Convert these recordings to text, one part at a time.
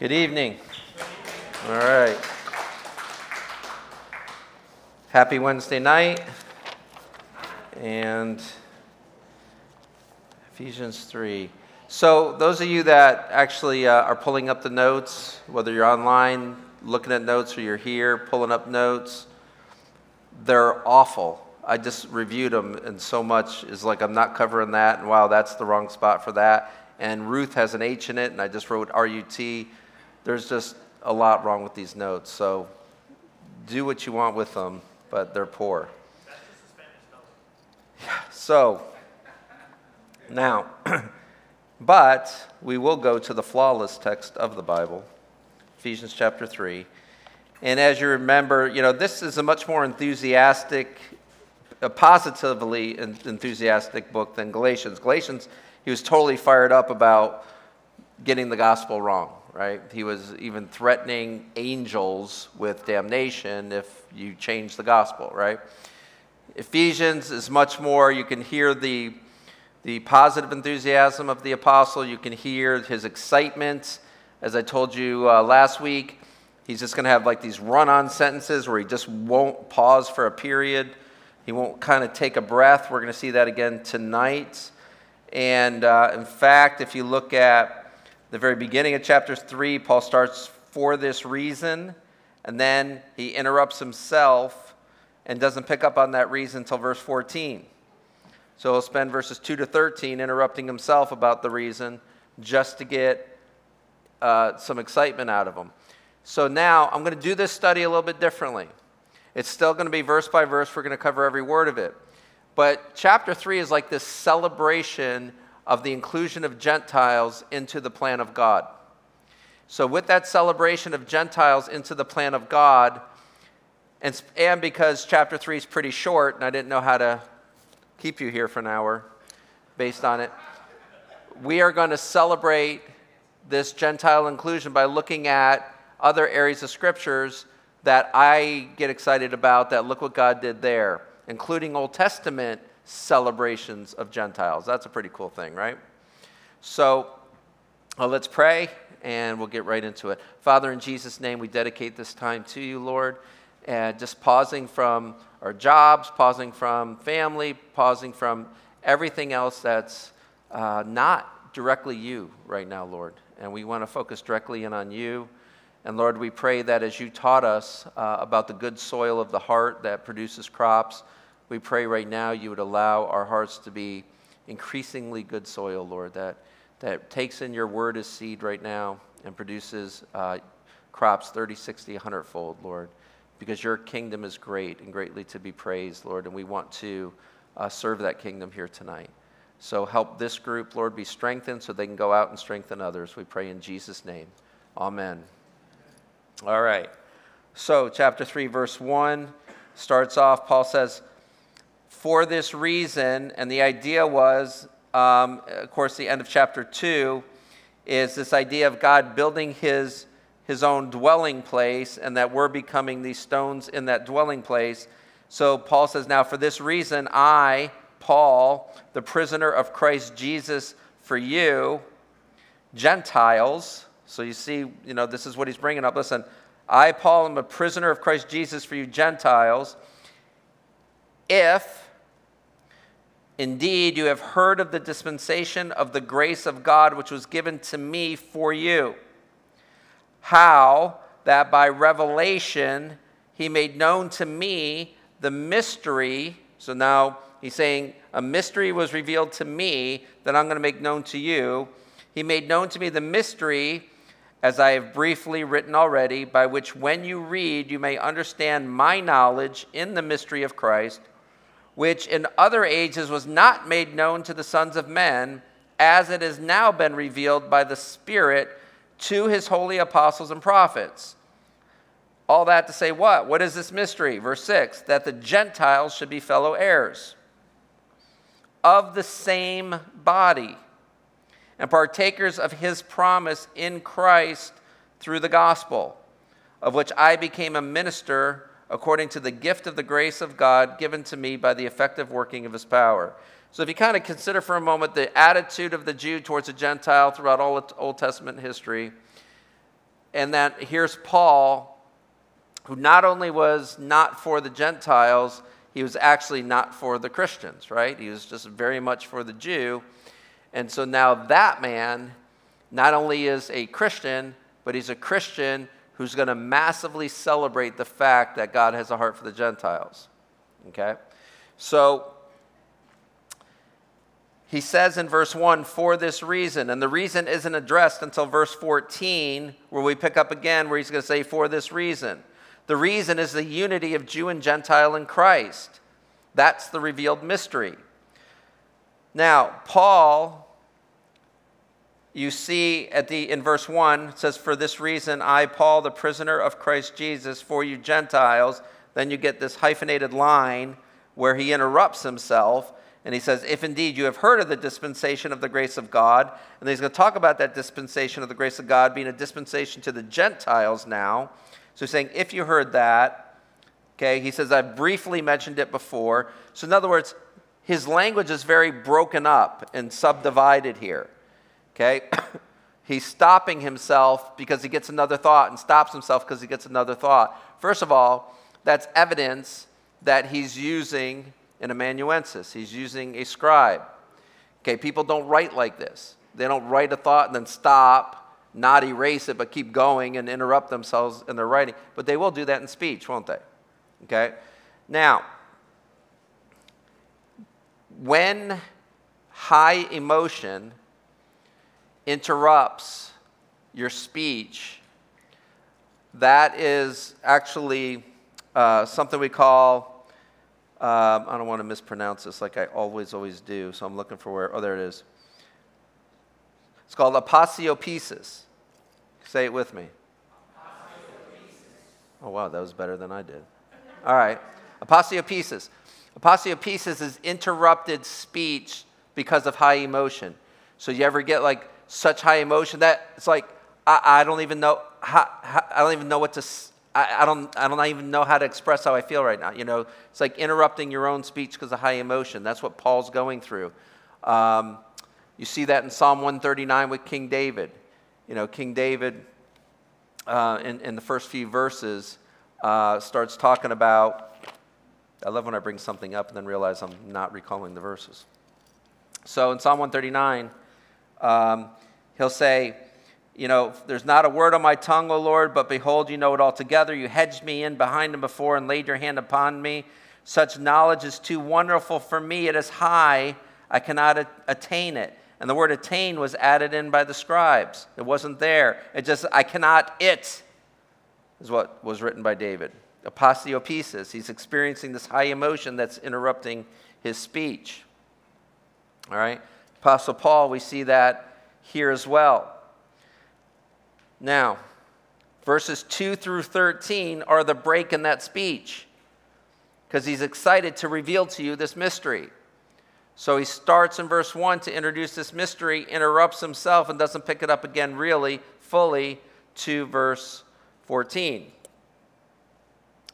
Good evening. All right. Happy Wednesday night. And Ephesians 3. So, those of you that actually uh, are pulling up the notes, whether you're online looking at notes or you're here pulling up notes, they're awful. I just reviewed them, and so much is like I'm not covering that, and wow, that's the wrong spot for that. And Ruth has an H in it, and I just wrote R U T there's just a lot wrong with these notes. So do what you want with them, but they're poor. Yeah, so now, but we will go to the flawless text of the Bible, Ephesians chapter 3. And as you remember, you know, this is a much more enthusiastic, a positively enthusiastic book than Galatians. Galatians, he was totally fired up about getting the gospel wrong right? He was even threatening angels with damnation if you change the gospel, right? Ephesians is much more, you can hear the, the positive enthusiasm of the apostle, you can hear his excitement. As I told you uh, last week, he's just going to have like these run on sentences where he just won't pause for a period. He won't kind of take a breath. We're going to see that again tonight. And uh, in fact, if you look at the very beginning of chapter 3, Paul starts for this reason, and then he interrupts himself and doesn't pick up on that reason until verse 14. So he'll spend verses 2 to 13 interrupting himself about the reason just to get uh, some excitement out of him. So now I'm going to do this study a little bit differently. It's still going to be verse by verse, we're going to cover every word of it. But chapter 3 is like this celebration of the inclusion of Gentiles into the plan of God. So, with that celebration of Gentiles into the plan of God, and, and because chapter 3 is pretty short, and I didn't know how to keep you here for an hour based on it, we are going to celebrate this Gentile inclusion by looking at other areas of scriptures that I get excited about that look what God did there, including Old Testament celebrations of Gentiles. That's a pretty cool thing, right? So uh, let's pray and we'll get right into it. Father, in Jesus' name, we dedicate this time to you, Lord. And just pausing from our jobs, pausing from family, pausing from everything else that's uh, not directly you right now, Lord. And we want to focus directly in on you. And Lord, we pray that as you taught us uh, about the good soil of the heart that produces crops, we pray right now you would allow our hearts to be increasingly good soil, Lord, that, that takes in your word as seed right now and produces uh, crops 30, 60, 100 fold, Lord, because your kingdom is great and greatly to be praised, Lord, and we want to uh, serve that kingdom here tonight. So help this group, Lord, be strengthened so they can go out and strengthen others. We pray in Jesus' name. Amen. All right. So, chapter 3, verse 1 starts off, Paul says, for this reason, and the idea was, um, of course, the end of chapter 2 is this idea of God building his, his own dwelling place and that we're becoming these stones in that dwelling place. So Paul says, Now for this reason, I, Paul, the prisoner of Christ Jesus for you, Gentiles. So you see, you know, this is what he's bringing up. Listen, I, Paul, am a prisoner of Christ Jesus for you, Gentiles. If Indeed, you have heard of the dispensation of the grace of God which was given to me for you. How that by revelation he made known to me the mystery. So now he's saying, A mystery was revealed to me that I'm going to make known to you. He made known to me the mystery, as I have briefly written already, by which when you read, you may understand my knowledge in the mystery of Christ which in other ages was not made known to the sons of men, as it has now been revealed by the Spirit to his holy apostles and prophets. All that to say what? What is this mystery? Verse 6 that the Gentiles should be fellow heirs of the same body and partakers of his promise in Christ through the gospel, of which I became a minister according to the gift of the grace of God given to me by the effective working of his power. So, if you kind of consider for a moment the attitude of the Jew towards the Gentile throughout all Old Testament history, and that here's Paul, who not only was not for the Gentiles, he was actually not for the Christians, right? He was just very much for the Jew. And so now that man not only is a Christian, but he's a Christian who's going to massively celebrate the fact that God has a heart for the Gentiles. Okay? So he says in verse 1, for this reason, and the reason isn't addressed until verse 14, where we pick up again, where he's going to say, for this reason. The reason is the unity of Jew and Gentile in Christ. That's the revealed mystery. Now, Paul, you see at the in verse 1 it says for this reason I Paul the prisoner of Christ Jesus for you Gentiles then you get this hyphenated line where he interrupts himself and he says if indeed you have heard of the dispensation of the grace of God and he's going to talk about that dispensation of the grace of God being a dispensation to the Gentiles now so he's saying, if you heard that, okay, he says, I've briefly mentioned it before. So, in other words, his language is very broken up and subdivided here, okay? He's stopping himself because he gets another thought and stops himself because he gets another thought. First of all, that's evidence that he's using an amanuensis, he's using a scribe. Okay, people don't write like this. They don't write a thought and then stop not erase it, but keep going and interrupt themselves in their writing. But they will do that in speech, won't they? Okay? Now, when high emotion interrupts your speech, that is actually uh, something we call, um, I don't want to mispronounce this like I always, always do, so I'm looking for where, oh, there it is. It's called aposiopesis. Say it with me. Oh, wow, that was better than I did. All right. Aposiopesis. Aposiopesis is interrupted speech because of high emotion. So you ever get like such high emotion that it's like, I, I don't even know how, how, I don't even know what to I, I, don't I don't even know how to express how I feel right now. You know, it's like interrupting your own speech because of high emotion. That's what Paul's going through. Um, you see that in Psalm 139 with King David. You know, King David, uh, in, in the first few verses, uh, starts talking about. I love when I bring something up and then realize I'm not recalling the verses. So in Psalm 139, um, he'll say, You know, there's not a word on my tongue, O Lord, but behold, you know it altogether. You hedged me in behind and before and laid your hand upon me. Such knowledge is too wonderful for me. It is high, I cannot attain it. And the word attain was added in by the scribes. It wasn't there. It just, I cannot it, is what was written by David. Aposiopesis. He's experiencing this high emotion that's interrupting his speech. All right? Apostle Paul, we see that here as well. Now, verses 2 through 13 are the break in that speech because he's excited to reveal to you this mystery. So he starts in verse 1 to introduce this mystery, interrupts himself, and doesn't pick it up again really fully to verse 14.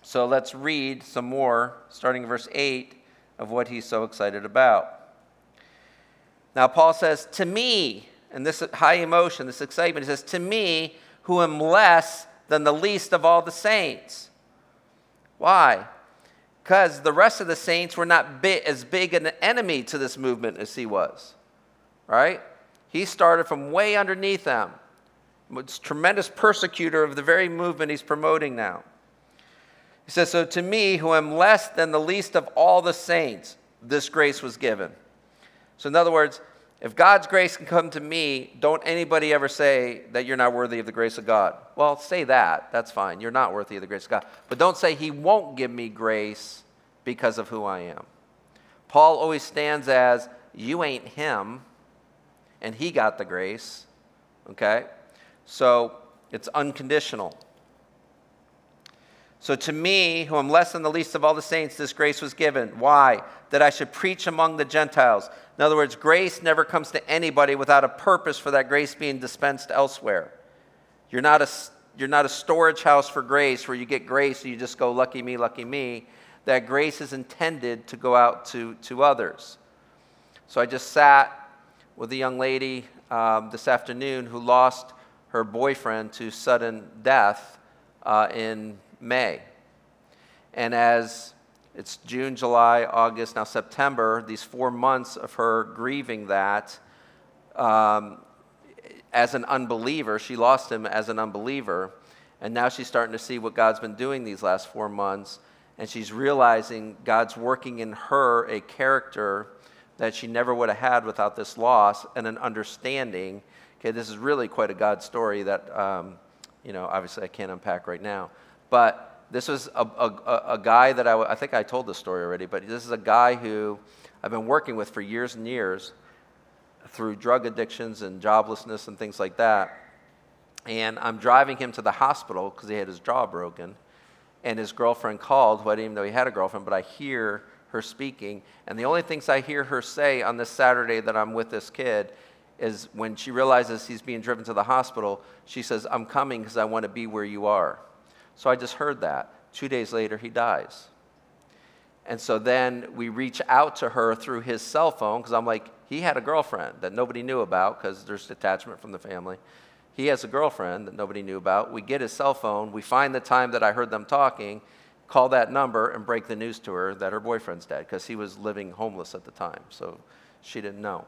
So let's read some more, starting in verse 8, of what he's so excited about. Now, Paul says, To me, and this high emotion, this excitement, he says, To me, who am less than the least of all the saints. Why? because the rest of the saints were not big, as big an enemy to this movement as he was. Right? He started from way underneath them. Was tremendous persecutor of the very movement he's promoting now. He says, So to me, who am less than the least of all the saints, this grace was given. So, in other words, if God's grace can come to me, don't anybody ever say that you're not worthy of the grace of God. Well, say that. That's fine. You're not worthy of the grace of God. But don't say He won't give me grace because of who I am. Paul always stands as, You ain't Him, and He got the grace. Okay? So it's unconditional. So to me, who am less than the least of all the saints, this grace was given. Why? That I should preach among the Gentiles. In other words, grace never comes to anybody without a purpose for that grace being dispensed elsewhere. You're not a, you're not a storage house for grace where you get grace and you just go, lucky me, lucky me. That grace is intended to go out to, to others. So I just sat with a young lady um, this afternoon who lost her boyfriend to sudden death uh, in May. And as it's June, July, August, now September, these four months of her grieving that um, as an unbeliever, she lost him as an unbeliever. And now she's starting to see what God's been doing these last four months. And she's realizing God's working in her a character that she never would have had without this loss and an understanding. Okay, this is really quite a God story that, um, you know, obviously I can't unpack right now. But this was a, a, a guy that I, I think I told this story already, but this is a guy who I've been working with for years and years through drug addictions and joblessness and things like that. And I'm driving him to the hospital because he had his jaw broken. And his girlfriend called, who I didn't even know he had a girlfriend, but I hear her speaking. And the only things I hear her say on this Saturday that I'm with this kid is when she realizes he's being driven to the hospital, she says, I'm coming because I want to be where you are. So I just heard that. Two days later, he dies. And so then we reach out to her through his cell phone because I'm like, he had a girlfriend that nobody knew about because there's detachment from the family. He has a girlfriend that nobody knew about. We get his cell phone. We find the time that I heard them talking, call that number, and break the news to her that her boyfriend's dead because he was living homeless at the time. So she didn't know.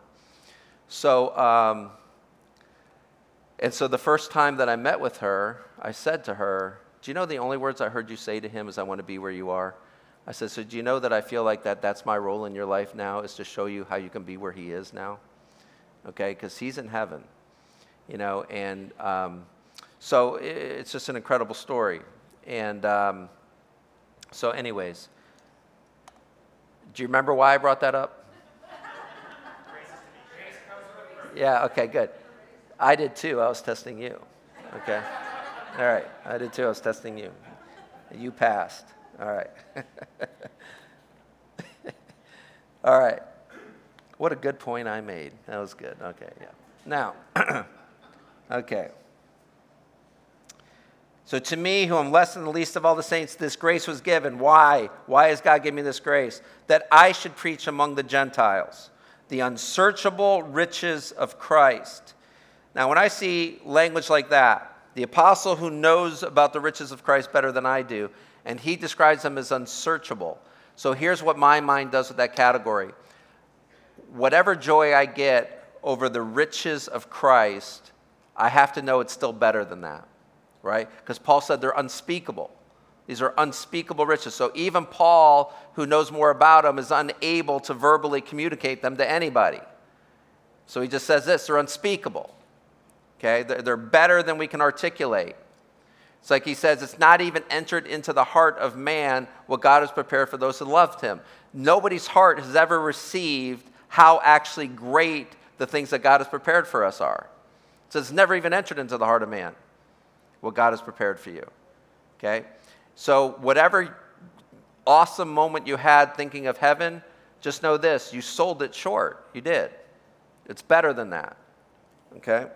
So, um, and so the first time that I met with her, I said to her, Do you know the only words I heard you say to him is, I want to be where you are? I said, So do you know that I feel like that that's my role in your life now is to show you how you can be where he is now? Okay, because he's in heaven you know, and um, so it's just an incredible story. And um, so, anyways, do you remember why I brought that up? Yeah, okay, good. I did too. I was testing you. Okay. All right. I did too. I was testing you. You passed. All right. All right. What a good point I made. That was good. Okay, yeah. Now, Okay. So to me, who am less than the least of all the saints, this grace was given. Why? Why has God given me this grace? That I should preach among the Gentiles the unsearchable riches of Christ. Now, when I see language like that, the apostle who knows about the riches of Christ better than I do, and he describes them as unsearchable. So here's what my mind does with that category. Whatever joy I get over the riches of Christ, I have to know it's still better than that, right? Because Paul said they're unspeakable. These are unspeakable riches. So even Paul, who knows more about them, is unable to verbally communicate them to anybody. So he just says this they're unspeakable. Okay? They're better than we can articulate. It's like he says, it's not even entered into the heart of man what God has prepared for those who loved him. Nobody's heart has ever received how actually great the things that God has prepared for us are. So it's never even entered into the heart of man what God has prepared for you. Okay? So, whatever awesome moment you had thinking of heaven, just know this you sold it short. You did. It's better than that. Okay?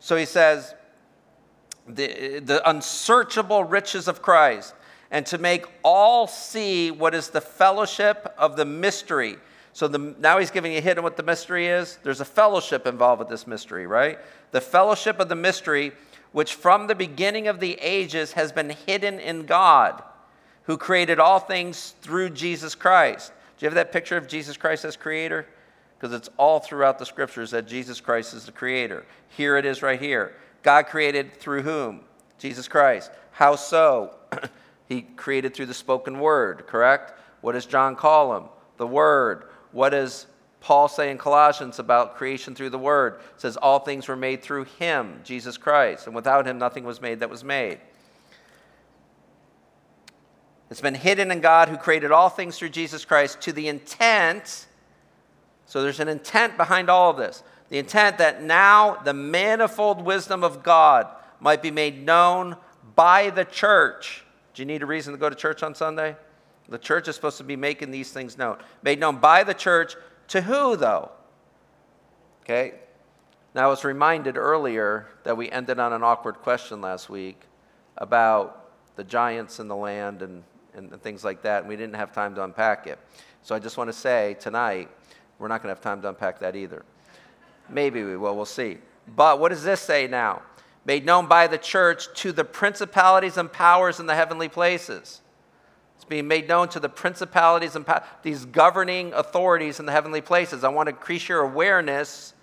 So he says, the, the unsearchable riches of Christ, and to make all see what is the fellowship of the mystery so the, now he's giving you a hint on what the mystery is. There's a fellowship involved with this mystery, right? The fellowship of the mystery, which from the beginning of the ages has been hidden in God, who created all things through Jesus Christ. Do you have that picture of Jesus Christ as creator? Because it's all throughout the scriptures that Jesus Christ is the creator. Here it is right here. God created through whom? Jesus Christ. How so? he created through the spoken word, correct? What does John call him? The word. What does Paul say in Colossians about creation through the Word? It says, All things were made through Him, Jesus Christ, and without Him nothing was made that was made. It's been hidden in God who created all things through Jesus Christ to the intent, so there's an intent behind all of this. The intent that now the manifold wisdom of God might be made known by the church. Do you need a reason to go to church on Sunday? The church is supposed to be making these things known. Made known by the church to who, though? Okay. Now, I was reminded earlier that we ended on an awkward question last week about the giants in the land and, and, things like that, and we didn't have time to unpack it. So I just want to say tonight, we're not going to have time to unpack that either. Maybe we will, we'll see. But what does this say now? made known by the church to the principalities and powers in the heavenly places. It's being made known to the principalities and these governing authorities in the heavenly places. I want to increase your awareness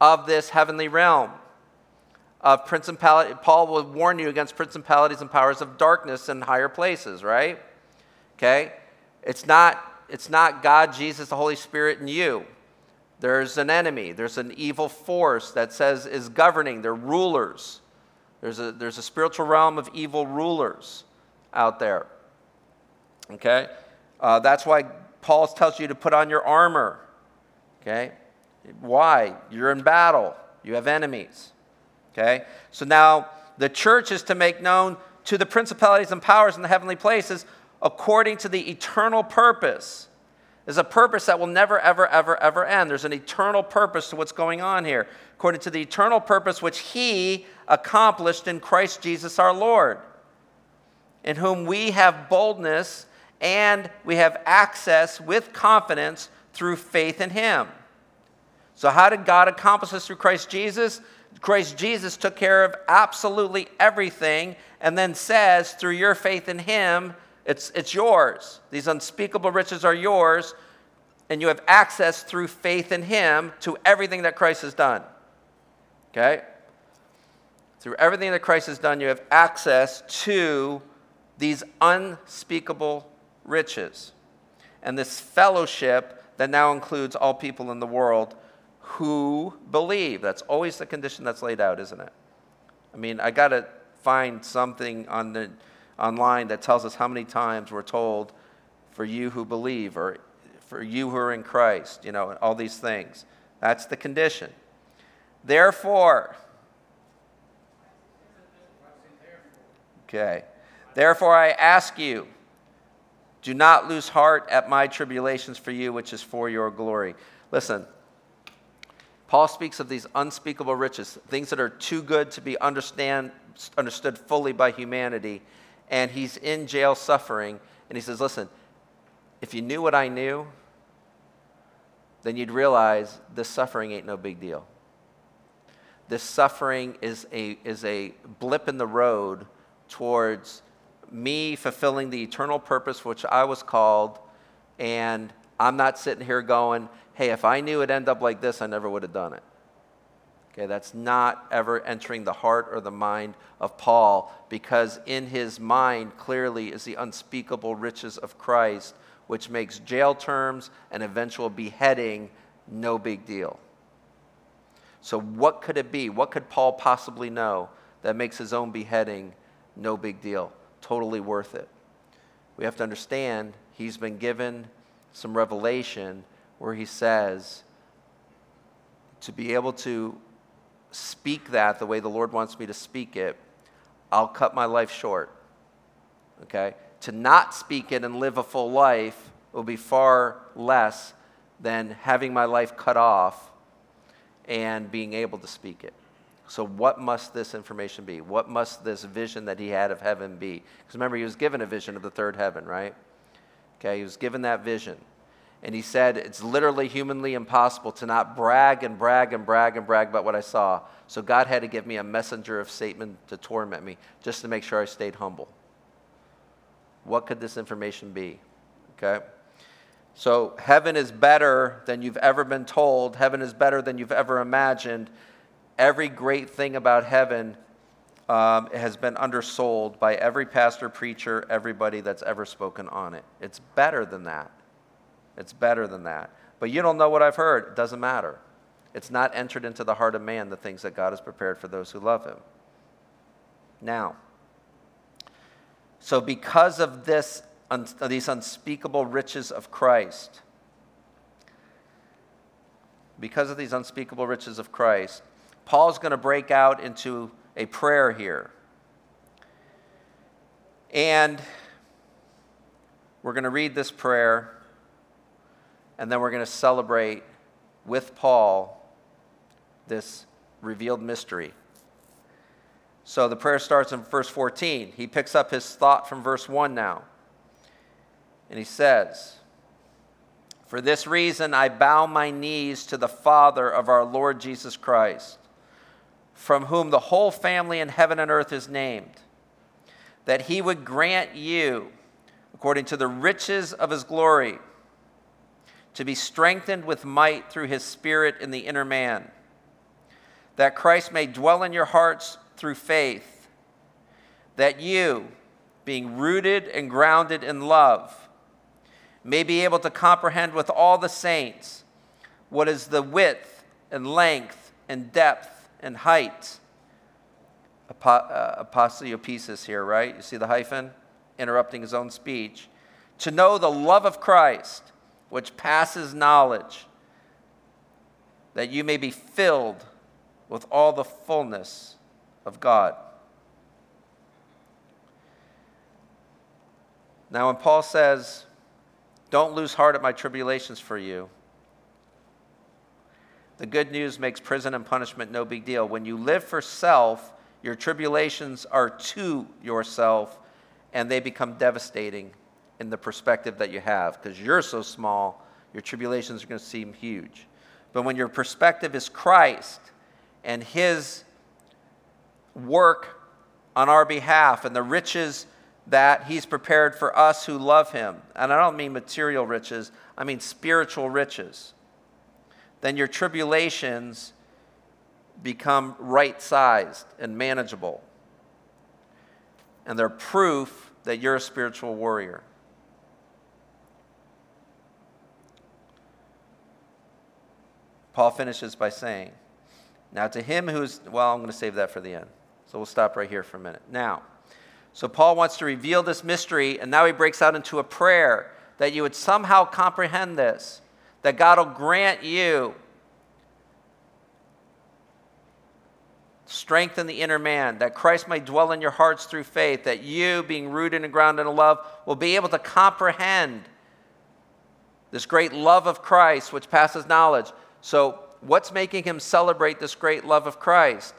of this heavenly realm. Of principality, Paul will warn you against principalities and powers of darkness in higher places, right? Okay? It's not, it's not God, Jesus, the Holy Spirit, and you. There's an enemy, there's an evil force that says is governing, they're rulers. There's a, there's a spiritual realm of evil rulers out there. Okay? Uh, that's why Paul tells you to put on your armor. Okay? Why? You're in battle, you have enemies. Okay? So now the church is to make known to the principalities and powers in the heavenly places according to the eternal purpose there's a purpose that will never, ever, ever, ever end. There's an eternal purpose to what's going on here, according to the eternal purpose which He accomplished in Christ Jesus our Lord, in whom we have boldness and we have access with confidence through faith in Him. So, how did God accomplish this through Christ Jesus? Christ Jesus took care of absolutely everything and then says, through your faith in Him, it's, it's yours. These unspeakable riches are yours, and you have access through faith in Him to everything that Christ has done. Okay? Through everything that Christ has done, you have access to these unspeakable riches. And this fellowship that now includes all people in the world who believe. That's always the condition that's laid out, isn't it? I mean, I got to find something on the online that tells us how many times we're told, for you who believe, or for you who are in Christ, you know, all these things. That's the condition. Therefore, okay, therefore I ask you, do not lose heart at my tribulations for you, which is for your glory. Listen, Paul speaks of these unspeakable riches, things that are too good to be understand, understood fully by humanity and he's in jail suffering. And he says, Listen, if you knew what I knew, then you'd realize this suffering ain't no big deal. This suffering is a, is a blip in the road towards me fulfilling the eternal purpose for which I was called. And I'm not sitting here going, hey, if I knew it'd end up like this, I never would have done it. Okay, that's not ever entering the heart or the mind of Paul because in his mind clearly is the unspeakable riches of Christ, which makes jail terms and eventual beheading no big deal. So, what could it be? What could Paul possibly know that makes his own beheading no big deal? Totally worth it. We have to understand he's been given some revelation where he says, to be able to speak that the way the Lord wants me to speak it, I'll cut my life short. Okay? To not speak it and live a full life will be far less than having my life cut off and being able to speak it. So, what must this information be? What must this vision that he had of heaven be? Because remember, he was given a vision of the third heaven, right? Okay, he was given that vision. And he said, It's literally humanly impossible to not brag and brag and brag and brag about what I saw. So God had to give me a messenger of Satan to torment me just to make sure I stayed humble. What could this information be? Okay? So heaven is better than you've ever been told, heaven is better than you've ever imagined. Every great thing about heaven um, has been undersold by every pastor, preacher, everybody that's ever spoken on it. It's better than that. It's better than that. But you don't know what I've heard. It doesn't matter. It's not entered into the heart of man the things that God has prepared for those who love him. Now, so because of this, un, these unspeakable riches of Christ, because of these unspeakable riches of Christ, Paul's going to break out into a prayer here. And we're going to read this prayer and then we're going to celebrate with Paul this revealed mystery. So the prayer starts in verse 14. He picks up his thought from verse 1 now. And he says, For this reason I bow my knees to the Father of our Lord Jesus Christ, from whom the whole family in heaven and earth is named, that he would grant you, according to the riches of his glory, to be strengthened with might through his Spirit in the inner man, that Christ may dwell in your hearts through faith, that you, being rooted and grounded in love, may be able to comprehend with all the saints what is the width and length and depth and height. Uh, Aposiopesis here, right? You see the hyphen? Interrupting his own speech. To know the love of Christ, which passes knowledge, that you may be filled with all the fullness of God. Now, when Paul says, Don't lose heart at my tribulations for you, the good news makes prison and punishment no big deal. When you live for self, your tribulations are to yourself, and they become devastating in the perspective that you have. Because you're so small, your tribulations are going to seem huge. But when your perspective is Christ and His work on our behalf and the riches that He's prepared for us who love Him, and I don't mean material riches, I mean spiritual riches then your tribulations become right sized and manageable. And they're proof that you're a spiritual warrior. Paul finishes by saying, Now to him who's, well, I'm going to save that for the end. So we'll stop right here for a minute. Now, so Paul wants to reveal this mystery, and now he breaks out into a prayer that you would somehow comprehend this that God will grant you strengthen the inner man, that Christ may dwell in your hearts through faith, that you, being rooted and grounded in love, will be able to comprehend this great love of Christ which passes knowledge. So, what's making him celebrate this great love of Christ?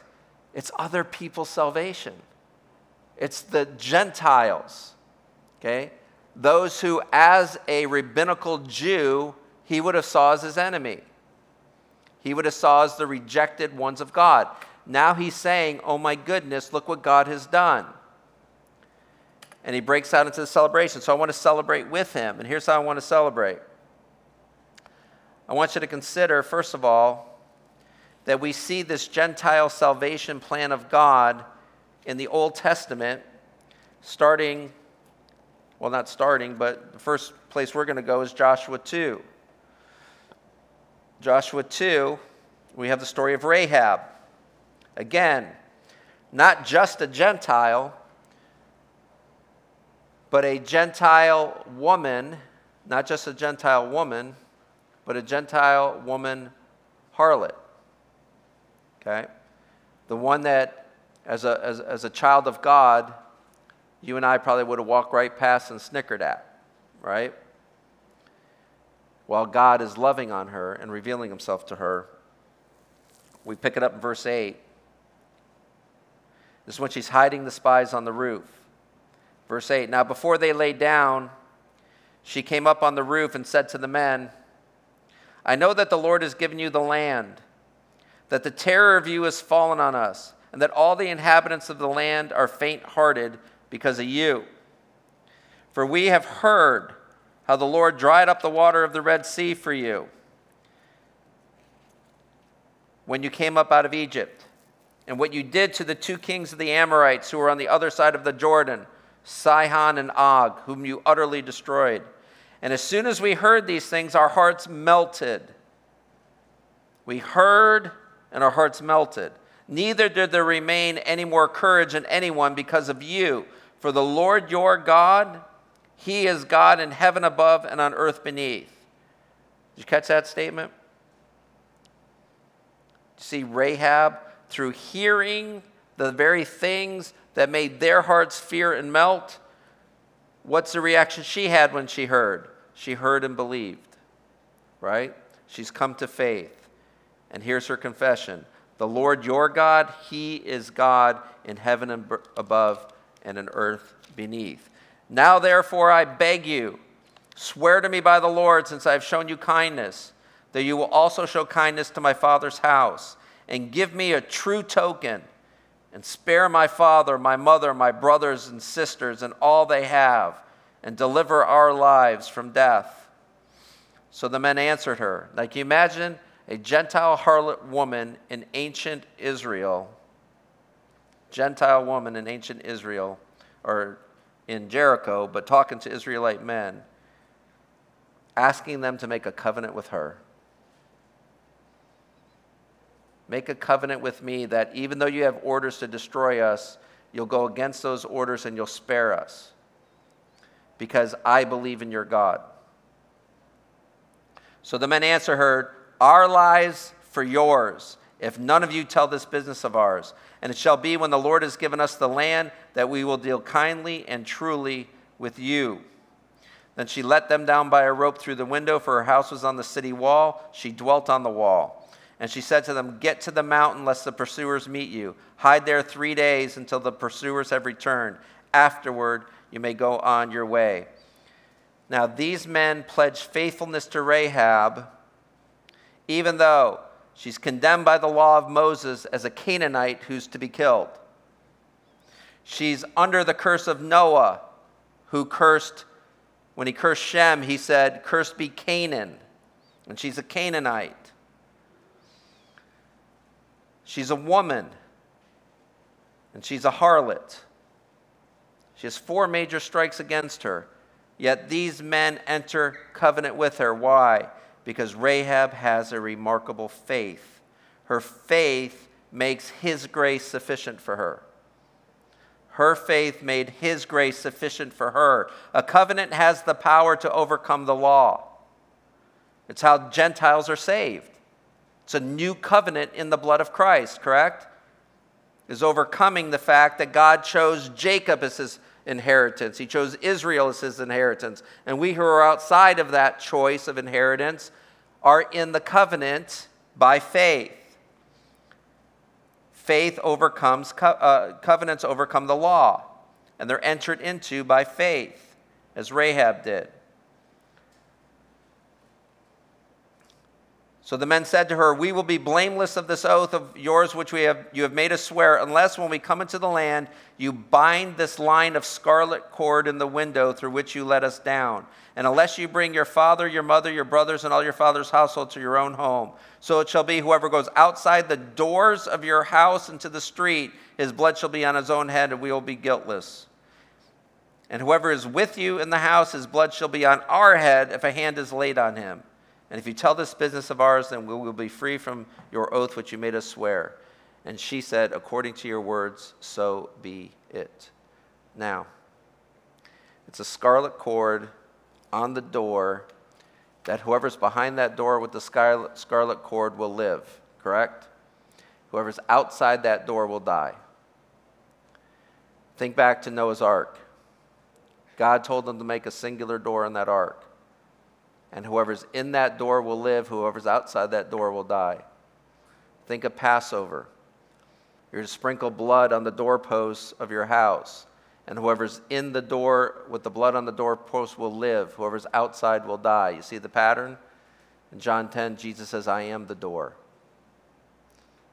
It's other people's salvation. It's the Gentiles, okay? Those who, as a rabbinical Jew, he would have saw as his enemy. He would have saw as the rejected ones of God. Now he's saying, Oh my goodness, look what God has done. And he breaks out into the celebration. So I want to celebrate with him. And here's how I want to celebrate I want you to consider, first of all, that we see this Gentile salvation plan of God in the Old Testament, starting, well, not starting, but the first place we're going to go is Joshua 2. Joshua 2, we have the story of Rahab. Again, not just a Gentile, but a Gentile woman, not just a Gentile woman, but a Gentile woman harlot. Okay? The one that, as a, as, as a child of God, you and I probably would have walked right past and snickered at, right? While God is loving on her and revealing himself to her. We pick it up in verse 8. This is when she's hiding the spies on the roof. Verse 8 Now, before they lay down, she came up on the roof and said to the men, I know that the Lord has given you the land, that the terror of you has fallen on us, and that all the inhabitants of the land are faint hearted because of you. For we have heard how the Lord dried up the water of the Red Sea for you when you came up out of Egypt and what you did to the two kings of the Amorites who were on the other side of the Jordan, Sihon and Og, whom you utterly destroyed. And as soon as we heard these things, our hearts melted. We heard and our hearts melted. Neither did there remain any more courage in anyone because of you. For the Lord your God, He is God in heaven above and on earth beneath. Did you catch that statement? See Rahab through hearing the very things that made their hearts fear and melt, what's the reaction she had when she heard? She heard and believed, right? She's come to faith. And here's her confession The Lord your God, He is God in heaven above and in earth beneath. Now, therefore, I beg you, swear to me by the Lord, since I have shown you kindness, that you will also show kindness to my father's house and give me a true token, and spare my father, my mother, my brothers and sisters, and all they have, and deliver our lives from death. So the men answered her. Can you imagine a Gentile harlot woman in ancient Israel? Gentile woman in ancient Israel, or in Jericho, but talking to Israelite men, asking them to make a covenant with her. Make a covenant with me that even though you have orders to destroy us, you'll go against those orders and you'll spare us because I believe in your God. So the men answer her, Our lives for yours, if none of you tell this business of ours. And it shall be when the Lord has given us the land that we will deal kindly and truly with you. Then she let them down by a rope through the window, for her house was on the city wall. She dwelt on the wall. And she said to them, Get to the mountain, lest the pursuers meet you. Hide there three days until the pursuers have returned. Afterward, you may go on your way. Now, these men pledged faithfulness to Rahab, even though she's condemned by the law of Moses as a Canaanite who's to be killed. She's under the curse of Noah, who cursed, when he cursed Shem, he said, Cursed be Canaan. And she's a Canaanite. She's a woman, and she's a harlot. She has four major strikes against her. Yet these men enter covenant with her. Why? Because Rahab has a remarkable faith. Her faith makes his grace sufficient for her. Her faith made his grace sufficient for her. A covenant has the power to overcome the law. It's how Gentiles are saved. It's a new covenant in the blood of Christ, correct? Is overcoming the fact that God chose Jacob as his inheritance. He chose Israel as his inheritance. And we who are outside of that choice of inheritance are in the covenant by faith. Faith overcomes, co- uh, covenants overcome the law, and they're entered into by faith, as Rahab did. So the men said to her, We will be blameless of this oath of yours which we have, you have made us swear, unless when we come into the land, you bind this line of scarlet cord in the window through which you let us down. And unless you bring your father, your mother, your brothers, and all your father's household to your own home. So it shall be, whoever goes outside the doors of your house into the street, his blood shall be on his own head, and we will be guiltless. And whoever is with you in the house, his blood shall be on our head if a hand is laid on him. And if you tell this business of ours, then we will be free from your oath which you made us swear. And she said, According to your words, so be it. Now, it's a scarlet cord on the door that whoever's behind that door with the scarlet, cord will live, correct? Whoever's outside that door will die. Think back to Noah's ark. God told them to make a singular door in that ark and whoever's in that door will live, whoever's outside that door will die. Think of Passover. You're to sprinkle blood on the doorposts of your house, and whoever's in the door with the blood on the doorpost will live, whoever's outside will die. You see the pattern? In John 10, Jesus says, I am the door.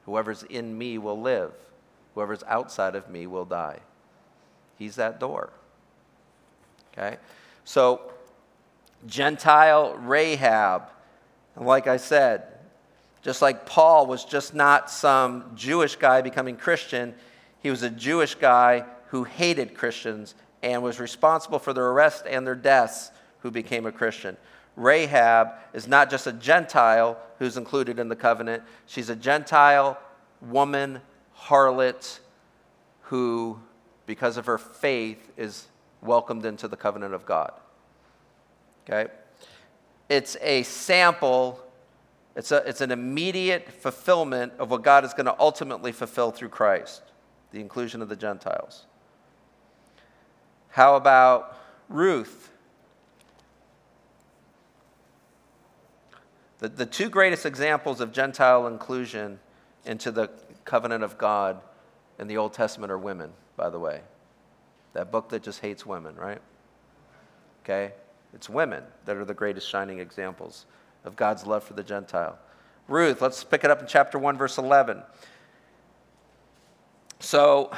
Whoever's in me will live, whoever's outside of me will die. He's that door. Okay? So, Gentile Rahab. And like I said, just like Paul was just not some Jewish guy becoming Christian, he was a Jewish guy who hated Christians and was responsible for their arrest and their deaths who became a Christian. Rahab is not just a Gentile who's included in the covenant, she's a Gentile woman, harlot, who, because of her faith, is welcomed into the covenant of God. Okay? It's a sample, it's, a, it's an immediate fulfillment of what God is going to ultimately fulfill through Christ, the inclusion of the Gentiles. How about Ruth? The, the two greatest examples of Gentile inclusion into the covenant of God in the Old Testament are women, by the way. That book that just hates women, right? Okay? It's women that are the greatest shining examples of God's love for the Gentile. Ruth, let's pick it up in chapter 1, verse 11. So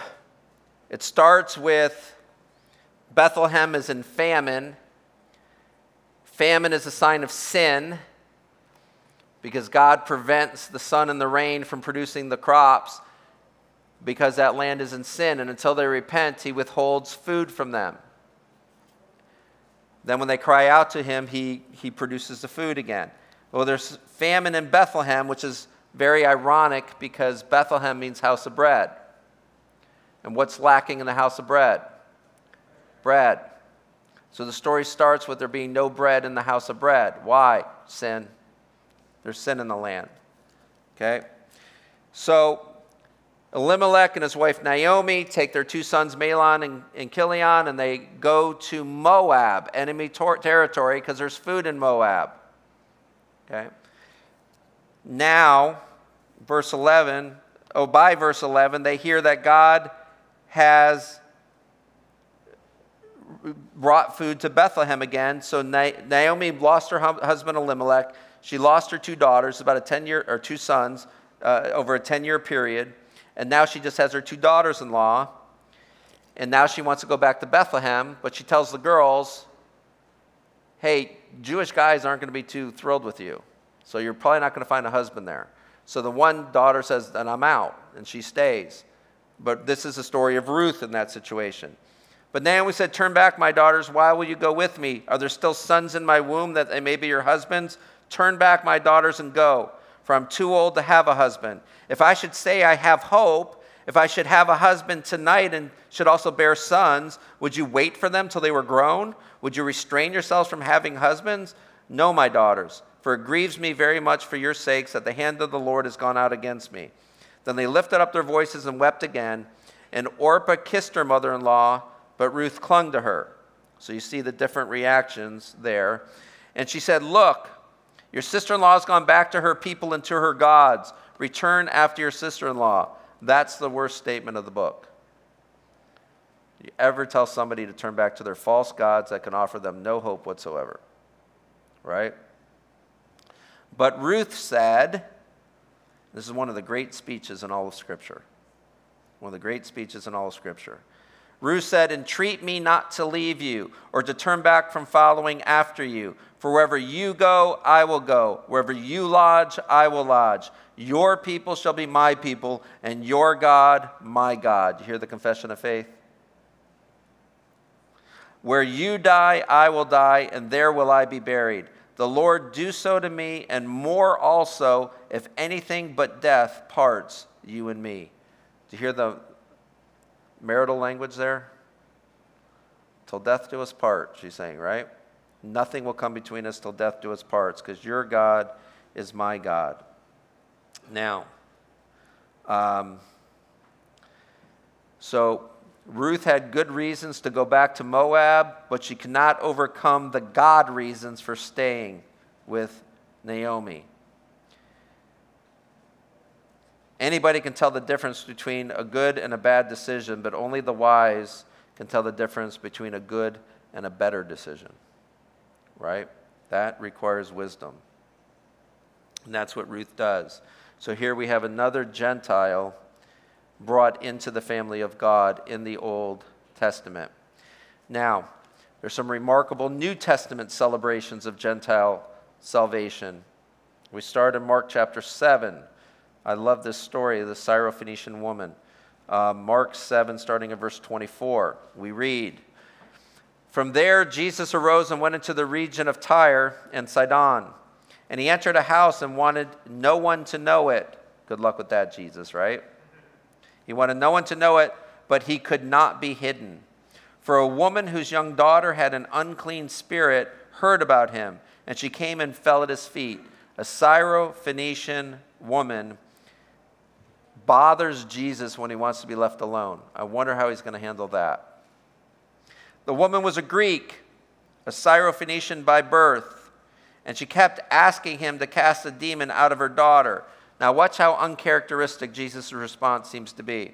it starts with Bethlehem is in famine. Famine is a sign of sin because God prevents the sun and the rain from producing the crops because that land is in sin. And until they repent, He withholds food from them. Then, when they cry out to Him, He, he produces the food again. Well, there's famine in Bethlehem, which is very ironic because Bethlehem means house of bread. And what's lacking in the house of bread? Bread. So the story starts with there being no bread in the house of bread. Why? Sin. There's sin in the land. Okay? So Elimelech and his wife Naomi take their two sons Mahlon and, and Chilion and they go to Moab, enemy tor- territory, because there's food in Moab. Okay? Now, verse 11, oh, by verse 11, they hear that God has brought food to Bethlehem again. So Naomi lost her husband Elimelech. She lost her two daughters, about a 10 year, or two sons, uh, over a 10 year period. And now she just has her two daughters in law. And now she wants to go back to Bethlehem, but she tells the girls, hey, Jewish guys aren't going to be too thrilled with you. So you're probably not going to find a husband there. So the one daughter says, then I'm out, and she stays. But this is the story of Ruth in that situation. But Naomi said, Turn back, my daughters. Why will you go with me? Are there still sons in my womb that they may be your husbands? Turn back, my daughters, and go, for I'm too old to have a husband. If I should say I have hope, if I should have a husband tonight and should also bear sons, would you wait for them till they were grown? Would you restrain yourselves from having husbands? No, my daughters, for it grieves me very much for your sakes that the hand of the Lord has gone out against me. Then they lifted up their voices and wept again. And Orpah kissed her mother in law, but Ruth clung to her. So you see the different reactions there. And she said, Look, your sister in law has gone back to her people and to her gods. Return after your sister in law. That's the worst statement of the book. You ever tell somebody to turn back to their false gods that can offer them no hope whatsoever? Right? But Ruth said, this is one of the great speeches in all of Scripture. One of the great speeches in all of Scripture. Ruth said, Entreat me not to leave you or to turn back from following after you. For wherever you go, I will go. Wherever you lodge, I will lodge. Your people shall be my people, and your God, my God. You hear the confession of faith? Where you die, I will die, and there will I be buried. The Lord do so to me, and more also, if anything but death parts you and me. Do you hear the marital language there? Till death do us part, she's saying, right? Nothing will come between us till death do us parts, because your God is my God. Now, um, so Ruth had good reasons to go back to Moab, but she could not overcome the God reasons for staying with Naomi. Anybody can tell the difference between a good and a bad decision, but only the wise can tell the difference between a good and a better decision. Right? That requires wisdom. And that's what Ruth does. So here we have another Gentile brought into the family of God in the Old Testament. Now, there's some remarkable New Testament celebrations of Gentile salvation. We start in Mark chapter 7. I love this story of the Syrophoenician woman. Uh, Mark 7, starting at verse 24, we read From there, Jesus arose and went into the region of Tyre and Sidon. And he entered a house and wanted no one to know it. Good luck with that, Jesus, right? He wanted no one to know it, but he could not be hidden. For a woman whose young daughter had an unclean spirit heard about him, and she came and fell at his feet. A Syro-Phoenician woman bothers Jesus when he wants to be left alone. I wonder how he's going to handle that. The woman was a Greek, a Syro-Phoenician by birth and she kept asking him to cast a demon out of her daughter. Now, watch how uncharacteristic Jesus' response seems to be.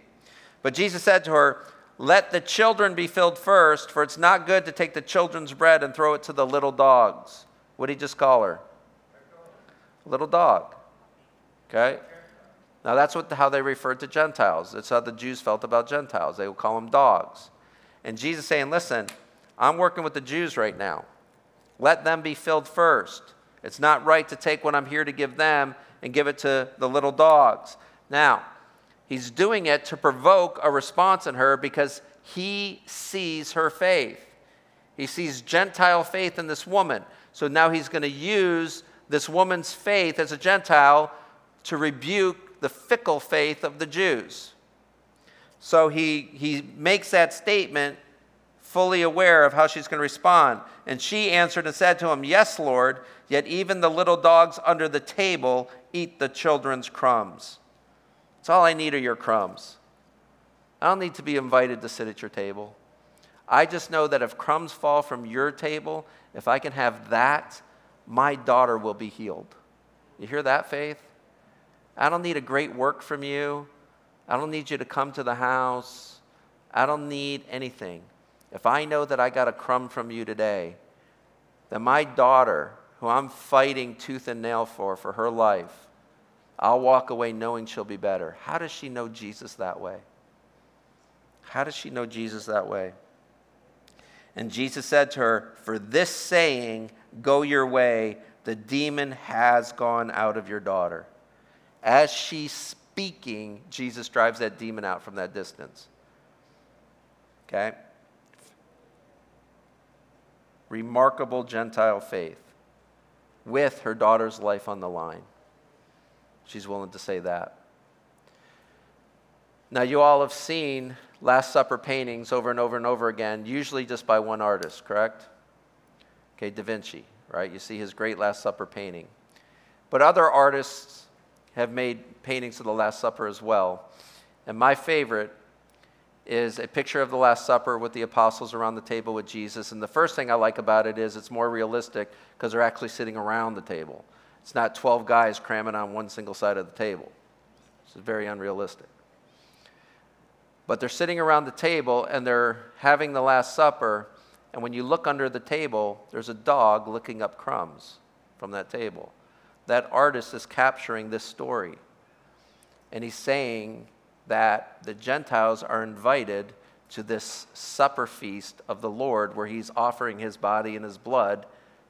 But Jesus said to her, Let the children be filled first, for it's not good to take the children's bread and throw it to the little dogs. What did he just call her? Little dog. Okay? Now that's what, how they referred to Gentiles. That's how the Jews felt about Gentiles. They would call them dogs. And Jesus saying, listen, I'm working with the Jews right now. Let them be filled first. It's not right to take what I'm here to give them and give it to the little dogs. Now, he's doing it to provoke a response in her because he sees her faith. He sees Gentile faith in this woman. So now he's going to use this woman's faith as a Gentile to rebuke the fickle faith of the Jews. So he, he makes that statement fully aware of how she's going to respond. And she answered and said to him, Yes, Lord, yet even the little dogs under the table eat the children's crumbs. It's all I need are your crumbs. I don't need to be invited to sit at your table. I just know that if crumbs fall from your table, if I can have that, my daughter will be healed. You hear that, faith? I don't need a great work from you. I don't need you to come to the house. I don't need anything. If I know that I got a crumb from you today, then my daughter, who I'm fighting tooth and nail for, for her life, I'll walk away knowing she'll be better. How does she know Jesus that way? How does she know Jesus that way? And Jesus said to her, For this saying, go your way, the demon has gone out of your daughter. As she's speaking, Jesus drives that demon out from that distance. Okay? Remarkable Gentile faith with her daughter's life on the line. She's willing to say that. Now, you all have seen Last Supper paintings over and over and over again, usually just by one artist, correct? Okay, Da Vinci, right? You see his great Last Supper painting. But other artists have made paintings of the Last Supper as well. And my favorite is a picture of the Last Supper with the apostles around the table with Jesus. And the first thing I like about it is it's more realistic because they're actually sitting around the table. It's not 12 guys cramming on one single side of the table. It's very unrealistic. But they're sitting around the table and they're having the Last Supper. And when you look under the table, there's a dog licking up crumbs from that table that artist is capturing this story. And he's saying that the Gentiles are invited to this supper feast of the Lord where he's offering his body and his blood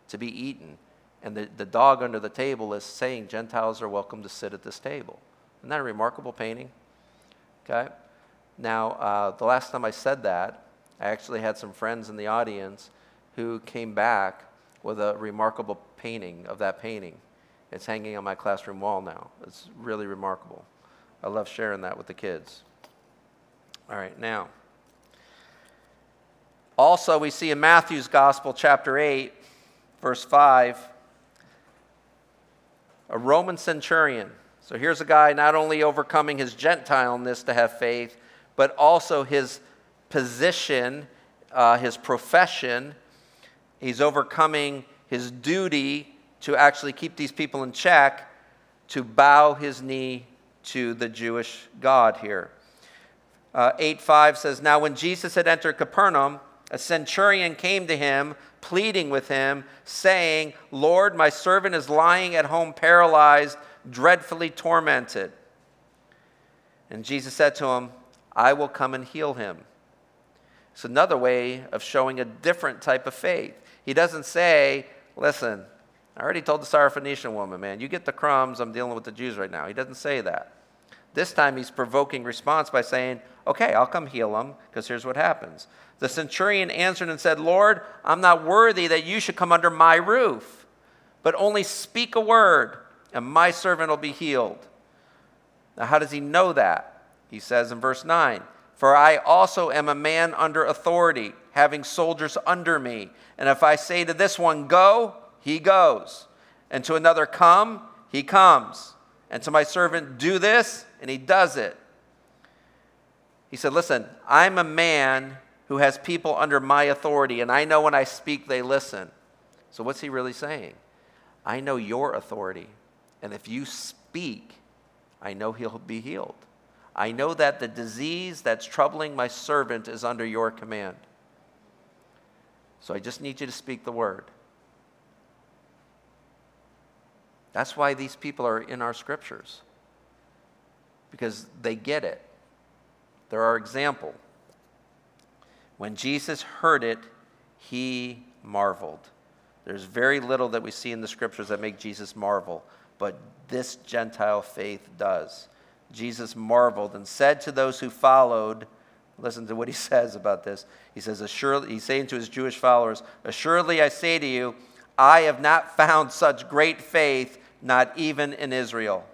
to be eaten. And the, the dog under the table is saying Gentiles are welcome to sit at this table. Isn't that a remarkable painting? Okay. Now, uh, the last time I said that, I actually had some friends in the audience who came back with a remarkable painting of that painting. It's hanging on my classroom wall now. It's really remarkable. I love sharing that with the kids. All right, now. Also, we see in Matthew's Gospel, chapter 8, verse 5, a Roman centurion. So here's a guy not only overcoming his Gentileness to have faith, but also his position, uh, his profession. He's overcoming his duty to actually keep these people in check, to bow his knee to the Jewish God here. Uh, 8 5 says, Now when Jesus had entered Capernaum, a centurion came to him, pleading with him, saying, Lord, my servant is lying at home paralyzed, dreadfully tormented. And Jesus said to him, I will come and heal him. It's another way of showing a different type of faith. He doesn't say, Listen, I already told the Syrophoenician woman, man, you get the crumbs, I'm dealing with the Jews right now. He doesn't say that. This time he's provoking response by saying, Okay, I'll come heal him, because here's what happens. The centurion answered and said, Lord, I'm not worthy that you should come under my roof, but only speak a word, and my servant will be healed. Now, how does he know that? He says in verse 9, For I also am a man under authority, having soldiers under me. And if I say to this one, Go, he goes. And to another, come, he comes. And to my servant, do this, and he does it. He said, Listen, I'm a man who has people under my authority, and I know when I speak, they listen. So, what's he really saying? I know your authority, and if you speak, I know he'll be healed. I know that the disease that's troubling my servant is under your command. So, I just need you to speak the word. That's why these people are in our scriptures. because they get it. They're our example. When Jesus heard it, he marveled. There's very little that we see in the scriptures that make Jesus marvel, but this Gentile faith does. Jesus marveled and said to those who followed, listen to what he says about this. He says, Assuredly, he's saying to his Jewish followers, Assuredly I say to you, I have not found such great faith, not even in Israel.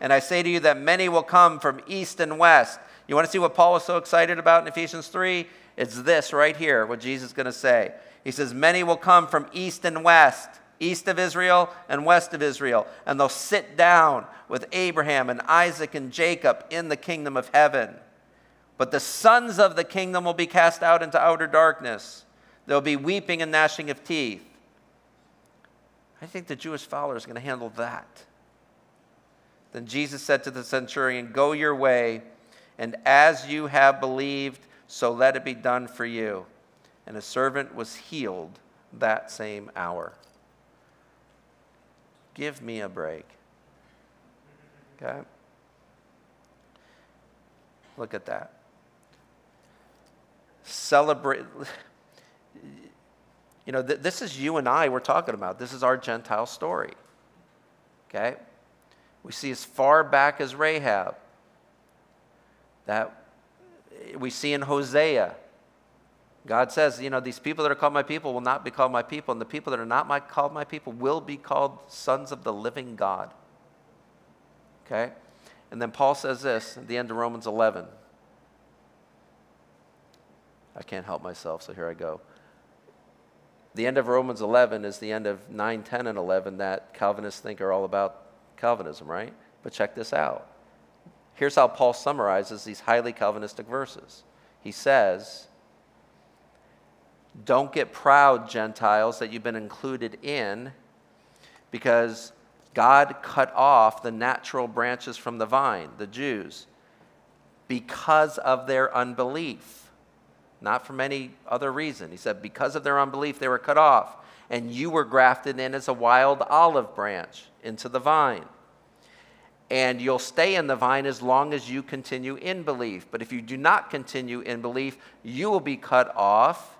And I say to you that many will come from east and west. You want to see what Paul was so excited about in Ephesians 3? It's this right here, what Jesus is going to say. He says, Many will come from east and west, east of Israel and west of Israel, and they'll sit down with Abraham and Isaac and Jacob in the kingdom of heaven. But the sons of the kingdom will be cast out into outer darkness. There'll be weeping and gnashing of teeth. I think the Jewish follower is going to handle that. Then Jesus said to the centurion, Go your way, and as you have believed, so let it be done for you. And a servant was healed that same hour. Give me a break. Okay? Look at that. Celebrate. You know, th- this is you and I we're talking about. This is our Gentile story. Okay? We see as far back as Rahab. That we see in Hosea. God says, you know, these people that are called my people will not be called my people, and the people that are not my, called my people will be called sons of the living God. Okay? And then Paul says this at the end of Romans 11. I can't help myself, so here I go the end of Romans 11 is the end of 9, 10, and 11 that Calvinists think are all about Calvinism, right? But check this out. Here's how Paul summarizes these highly Calvinistic verses. He says, Don't get proud, Gentiles, that you've been included in, because God cut off the natural branches from the vine, the Jews, because of their unbelief not from any other reason. He said, Because of their unbelief, they were cut off, and you were grafted in as a wild olive branch into the vine. And you'll stay in the vine as long as you continue in belief. But if you do not continue in belief, you will be cut off,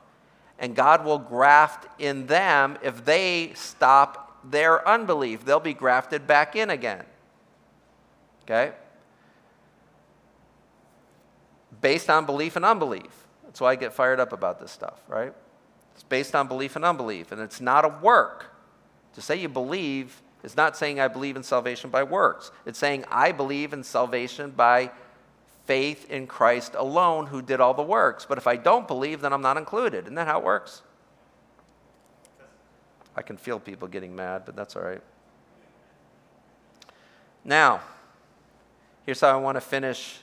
and God will graft in them if they stop their unbelief. They'll be grafted back in again. Okay? Based on belief and unbelief. That's why I get fired up about this stuff, right? It's based on belief and unbelief, and it's not a work. To say you believe is not saying I believe in salvation by works. It's saying I believe in salvation by faith in Christ alone who did all the works. But if I don't believe, then I'm not included. Isn't that how it works? I can feel people getting mad, but that's all right. Now, here's how I want to finish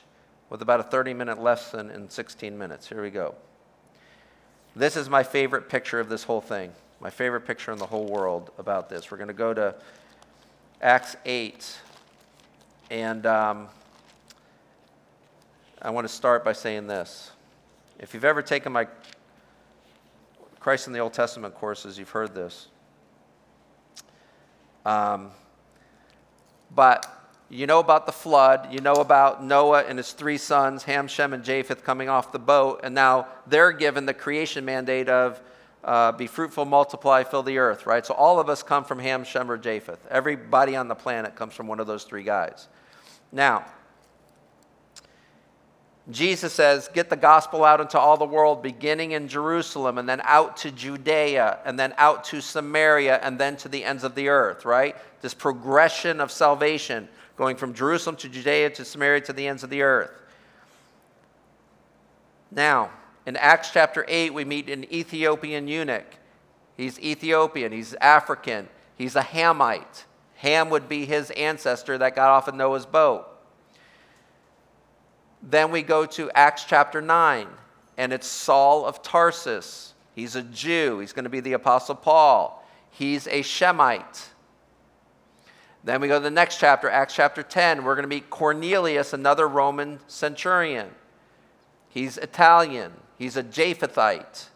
with about a 30 minute lesson in 16 minutes. Here we go. This is my favorite picture of this whole thing, my favorite picture in the whole world about this. We're going to go to Acts 8. And um, I want to start by saying this. If you've ever taken my Christ in the Old Testament courses, you've heard this. Um, but you know about the flood. You know about Noah and his three sons, Ham, Shem, and Japheth, coming off the boat. And now they're given the creation mandate of uh, be fruitful, multiply, fill the earth, right? So all of us come from Ham, Shem, or Japheth. Everybody on the planet comes from one of those three guys. Now, Jesus says, Get the gospel out into all the world, beginning in Jerusalem, and then out to Judea, and then out to Samaria, and then to the ends of the earth, right? This progression of salvation going from Jerusalem to Judea to Samaria to the ends of the earth. Now, in Acts chapter 8, we meet an Ethiopian eunuch. He's Ethiopian, he's African, he's a Hamite. Ham would be his ancestor that got off of Noah's boat. Then we go to Acts chapter 9, and it's Saul of Tarsus. He's a Jew, he's going to be the Apostle Paul. He's a Shemite. Then we go to the next chapter, Acts chapter 10. We're going to meet Cornelius, another Roman centurion. He's Italian, he's a Japhethite.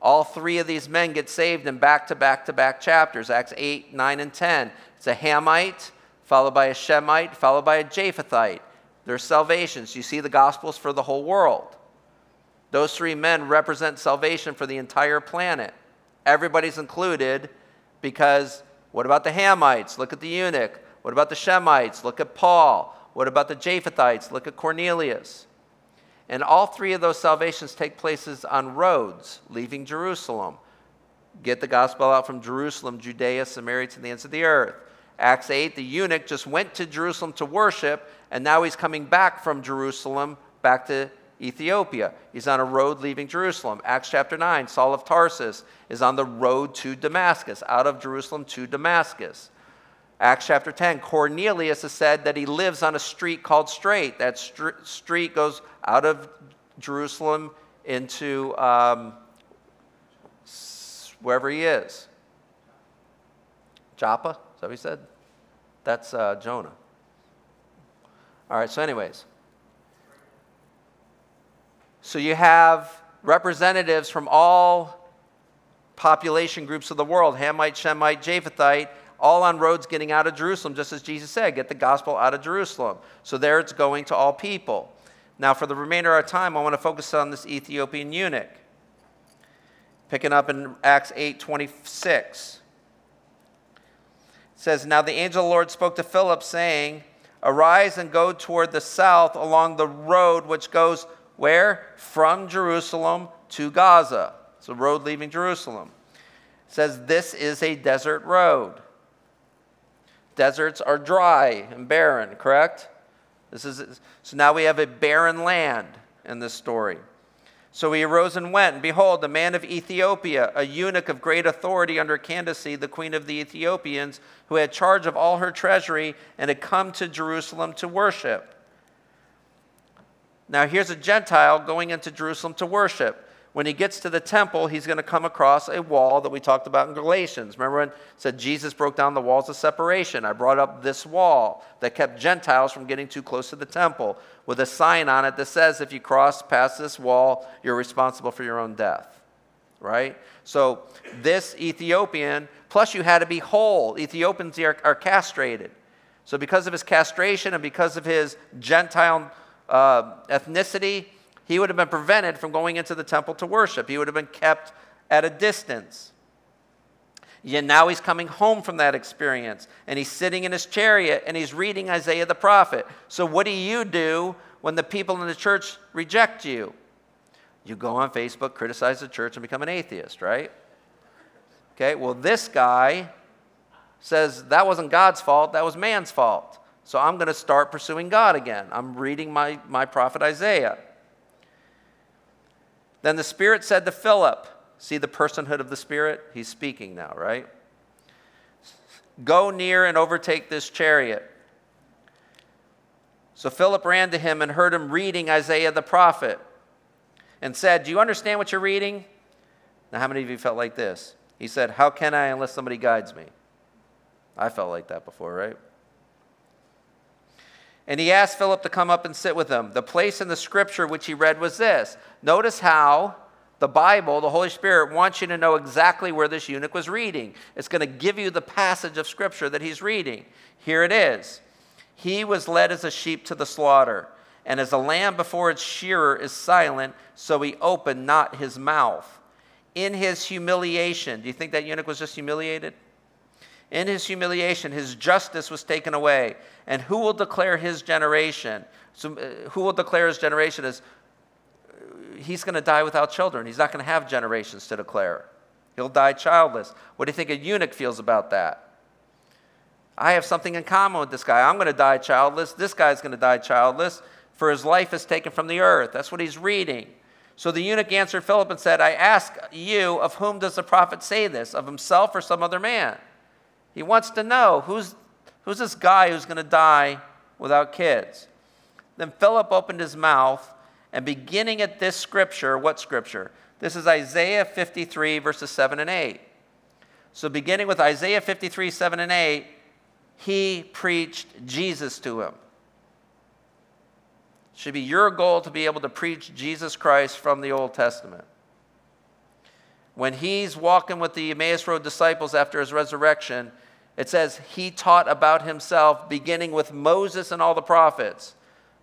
All three of these men get saved in back to back to back chapters Acts 8, 9, and 10. It's a Hamite followed by a Shemite, followed by a Japhethite. Their salvations. You see the Gospels for the whole world. Those three men represent salvation for the entire planet. Everybody's included because what about the Hamites? Look at the eunuch. What about the Shemites? Look at Paul. What about the Japhethites? Look at Cornelius. And all three of those salvations take places on roads leaving Jerusalem. Get the gospel out from Jerusalem, Judea, Samaria to the ends of the earth. Acts 8, the eunuch just went to Jerusalem to worship, and now he's coming back from Jerusalem back to Ethiopia. He's on a road leaving Jerusalem. Acts chapter 9, Saul of Tarsus is on the road to Damascus, out of Jerusalem to Damascus. Acts chapter 10, Cornelius has said that he lives on a street called Straight. That street goes out of Jerusalem into um, wherever he is. Joppa? Is that what he said? That's uh, Jonah. All right, so, anyways. So you have representatives from all population groups of the world Hamite, Shemite, Japhethite, all on roads getting out of Jerusalem, just as Jesus said, get the gospel out of Jerusalem. So there it's going to all people. Now, for the remainder of our time, I want to focus on this Ethiopian eunuch. Picking up in Acts 8 26. It says, Now the angel of the Lord spoke to Philip, saying, Arise and go toward the south along the road which goes where? From Jerusalem to Gaza. It's a road leaving Jerusalem. It says this is a desert road. Deserts are dry and barren, correct? This is, so now we have a barren land in this story. So he arose and went, and behold, a man of Ethiopia, a eunuch of great authority under Candace, the queen of the Ethiopians, who had charge of all her treasury and had come to Jerusalem to worship. Now, here's a Gentile going into Jerusalem to worship. When he gets to the temple, he's going to come across a wall that we talked about in Galatians. Remember when said Jesus broke down the walls of separation? I brought up this wall that kept Gentiles from getting too close to the temple with a sign on it that says if you cross past this wall, you're responsible for your own death. Right? So, this Ethiopian, plus you had to be whole. Ethiopians are, are castrated. So, because of his castration and because of his Gentile uh, ethnicity, he would have been prevented from going into the temple to worship. He would have been kept at a distance. Yet now he's coming home from that experience and he's sitting in his chariot and he's reading Isaiah the prophet. So, what do you do when the people in the church reject you? You go on Facebook, criticize the church, and become an atheist, right? Okay, well, this guy says that wasn't God's fault, that was man's fault. So I'm going to start pursuing God again. I'm reading my, my prophet Isaiah. Then the Spirit said to Philip, See the personhood of the Spirit? He's speaking now, right? Go near and overtake this chariot. So Philip ran to him and heard him reading Isaiah the prophet and said, Do you understand what you're reading? Now, how many of you felt like this? He said, How can I unless somebody guides me? I felt like that before, right? And he asked Philip to come up and sit with him. The place in the scripture which he read was this. Notice how the Bible, the Holy Spirit, wants you to know exactly where this eunuch was reading. It's going to give you the passage of scripture that he's reading. Here it is He was led as a sheep to the slaughter, and as a lamb before its shearer is silent, so he opened not his mouth. In his humiliation, do you think that eunuch was just humiliated? In his humiliation, his justice was taken away. And who will declare his generation? So, uh, who will declare his generation as uh, he's going to die without children. He's not going to have generations to declare. He'll die childless. What do you think a eunuch feels about that? I have something in common with this guy. I'm going to die childless. This guy's going to die childless, for his life is taken from the earth. That's what he's reading. So the eunuch answered Philip and said, I ask you, of whom does the prophet say this? Of himself or some other man? He wants to know who's, who's this guy who's going to die without kids. Then Philip opened his mouth, and beginning at this scripture, what scripture? This is Isaiah 53, verses 7 and 8. So, beginning with Isaiah 53, 7 and 8, he preached Jesus to him. It should be your goal to be able to preach Jesus Christ from the Old Testament when he's walking with the Emmaus Road disciples after his resurrection, It says he taught about himself, beginning with Moses and all the prophets.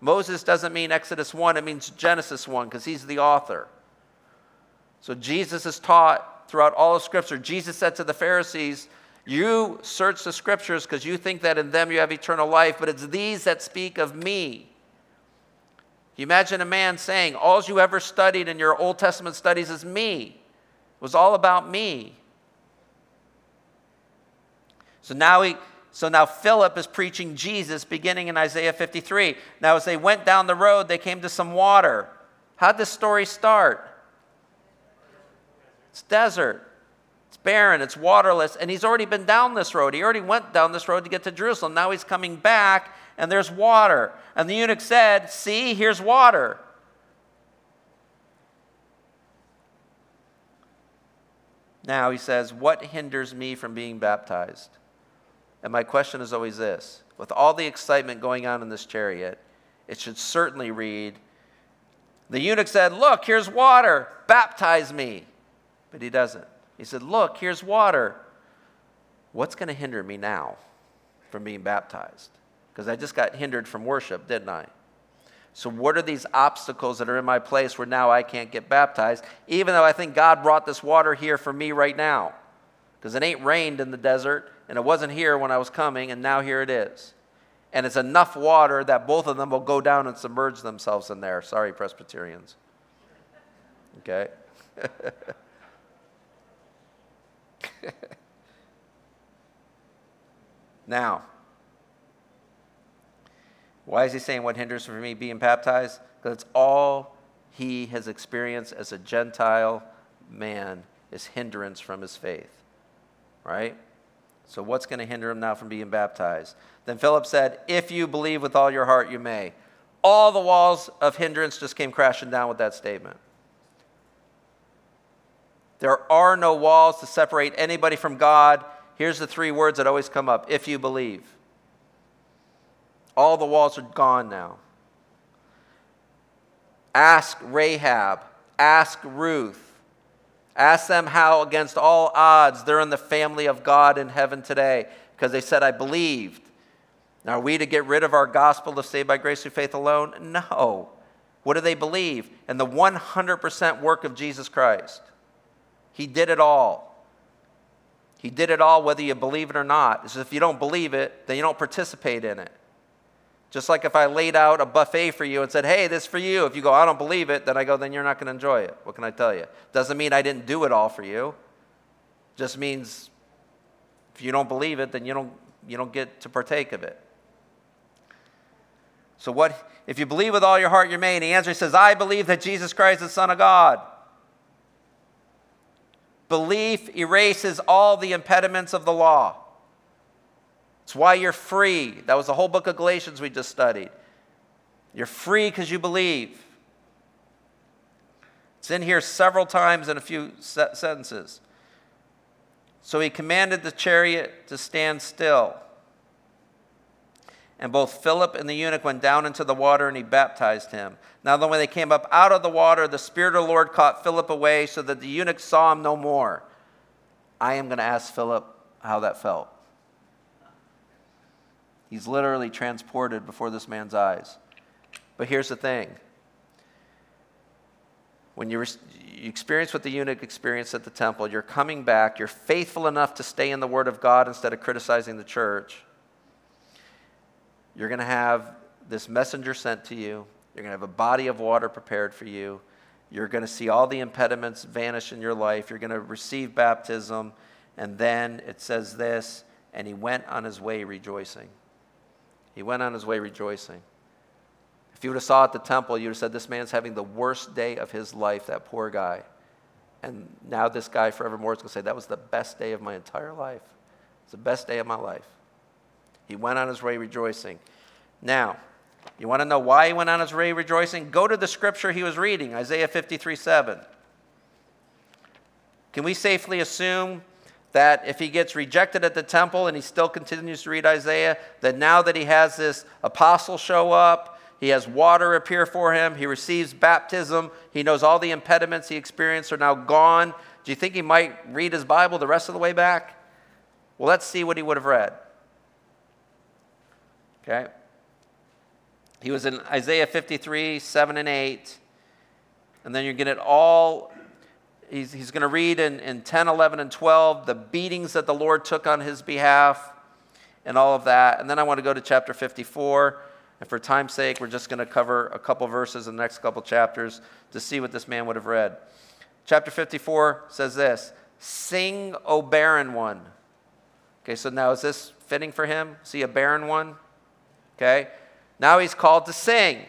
Moses doesn't mean Exodus 1, it means Genesis 1 because he's the author. So Jesus is taught throughout all of Scripture. Jesus said to the Pharisees, You search the Scriptures because you think that in them you have eternal life, but it's these that speak of me. You imagine a man saying, All you ever studied in your Old Testament studies is me. It was all about me. So now he so now Philip is preaching Jesus beginning in Isaiah 53. Now, as they went down the road, they came to some water. How'd this story start? It's desert. It's barren. It's waterless. And he's already been down this road. He already went down this road to get to Jerusalem. Now he's coming back, and there's water. And the eunuch said, See, here's water. Now he says, What hinders me from being baptized? And my question is always this with all the excitement going on in this chariot, it should certainly read, The eunuch said, Look, here's water, baptize me. But he doesn't. He said, Look, here's water. What's going to hinder me now from being baptized? Because I just got hindered from worship, didn't I? So, what are these obstacles that are in my place where now I can't get baptized, even though I think God brought this water here for me right now? Because it ain't rained in the desert, and it wasn't here when I was coming, and now here it is. And it's enough water that both of them will go down and submerge themselves in there. Sorry, Presbyterians. Okay? now, why is he saying what hinders for me being baptized? Because it's all he has experienced as a Gentile man is hindrance from his faith. Right? So, what's going to hinder him now from being baptized? Then Philip said, If you believe with all your heart, you may. All the walls of hindrance just came crashing down with that statement. There are no walls to separate anybody from God. Here's the three words that always come up if you believe. All the walls are gone now. Ask Rahab, ask Ruth, Ask them how, against all odds, they're in the family of God in heaven today because they said, I believed. Now, are we to get rid of our gospel of saved by grace through faith alone? No. What do they believe? In the 100% work of Jesus Christ. He did it all. He did it all whether you believe it or not. If you don't believe it, then you don't participate in it. Just like if I laid out a buffet for you and said, hey, this for you. If you go, I don't believe it, then I go, then you're not going to enjoy it. What can I tell you? Doesn't mean I didn't do it all for you. Just means if you don't believe it, then you don't, you don't get to partake of it. So, what if you believe with all your heart you're made? The answer says, I believe that Jesus Christ is the Son of God. Belief erases all the impediments of the law. It's why you're free. That was the whole book of Galatians we just studied. You're free because you believe. It's in here several times in a few sentences. So he commanded the chariot to stand still. And both Philip and the eunuch went down into the water and he baptized him. Now, then, when they came up out of the water, the Spirit of the Lord caught Philip away so that the eunuch saw him no more. I am going to ask Philip how that felt. He's literally transported before this man's eyes. But here's the thing when you, you experience what the eunuch experienced at the temple, you're coming back, you're faithful enough to stay in the Word of God instead of criticizing the church. You're going to have this messenger sent to you, you're going to have a body of water prepared for you. You're going to see all the impediments vanish in your life. You're going to receive baptism. And then it says this, and he went on his way rejoicing. He went on his way rejoicing. If you would have saw at the temple, you would have said, This man's having the worst day of his life, that poor guy. And now this guy forevermore is going to say, That was the best day of my entire life. It's the best day of my life. He went on his way rejoicing. Now, you want to know why he went on his way rejoicing? Go to the scripture he was reading, Isaiah 53 7. Can we safely assume that if he gets rejected at the temple and he still continues to read Isaiah, that now that he has this apostle show up, he has water appear for him, he receives baptism, he knows all the impediments he experienced are now gone. Do you think he might read his Bible the rest of the way back? Well, let's see what he would have read. Okay? He was in Isaiah 53, 7 and 8. And then to get all, he's, he's going to read in, in 10, 11, and 12 the beatings that the Lord took on his behalf and all of that. And then I want to go to chapter 54. And for time's sake, we're just going to cover a couple verses in the next couple chapters to see what this man would have read. Chapter 54 says this Sing, O barren one. Okay, so now is this fitting for him? See a barren one? Okay. Now he's called to sing.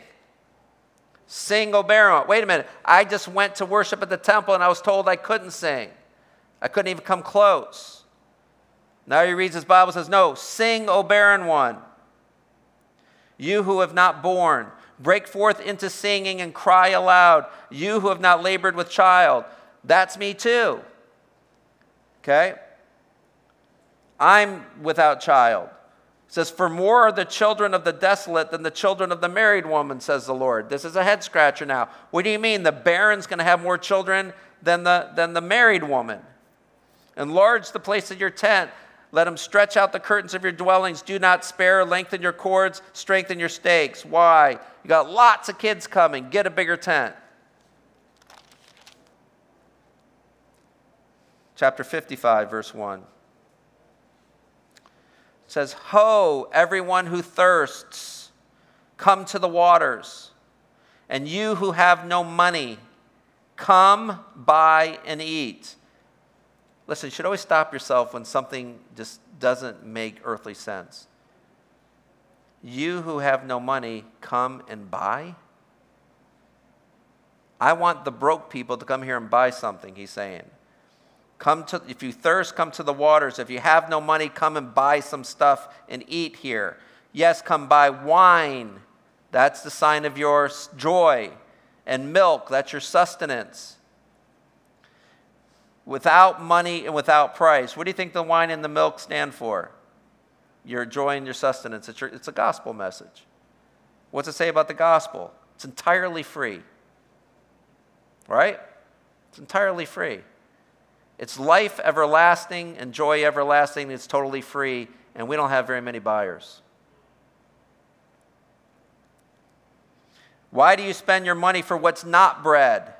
Sing, O barren one. Wait a minute. I just went to worship at the temple and I was told I couldn't sing. I couldn't even come close. Now he reads his Bible says, No, sing, O barren one. You who have not borne, break forth into singing and cry aloud. You who have not labored with child. That's me too. Okay? I'm without child. It says, For more are the children of the desolate than the children of the married woman, says the Lord. This is a head scratcher now. What do you mean? The barren's going to have more children than the, than the married woman. Enlarge the place of your tent let them stretch out the curtains of your dwellings. Do not spare. Lengthen your cords. Strengthen your stakes. Why? You got lots of kids coming. Get a bigger tent. Chapter 55, verse 1. Says, Ho, everyone who thirsts, come to the waters. And you who have no money, come buy and eat. Listen, you should always stop yourself when something just doesn't make earthly sense. You who have no money, come and buy? I want the broke people to come here and buy something, he's saying. Come to, if you thirst, come to the waters. If you have no money, come and buy some stuff and eat here. Yes, come buy wine. That's the sign of your joy. And milk, that's your sustenance without money and without price. What do you think the wine and the milk stand for? Your joy and your sustenance. It's, your, it's a gospel message. What's it say about the gospel? It's entirely free. Right? It's entirely free. It's life everlasting and joy everlasting. It's totally free, and we don't have very many buyers. Why do you spend your money for what's not bread?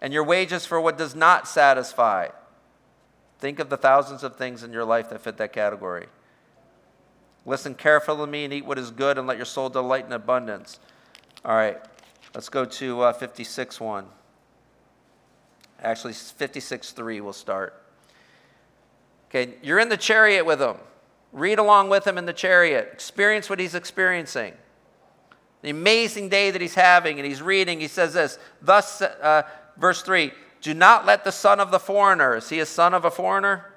and your wages for what does not satisfy. Think of the thousands of things in your life that fit that category. Listen carefully to me and eat what is good, and let your soul delight in abundance. All right, let's go to uh, 56 1. Actually, 56 3 will start. Okay, you're in the chariot with him. Read along with him in the chariot. Experience what he's experiencing. The amazing day that he's having, and he's reading. He says this Thus uh, verse 3 Do not let the son of the foreigner, is he a son of a foreigner?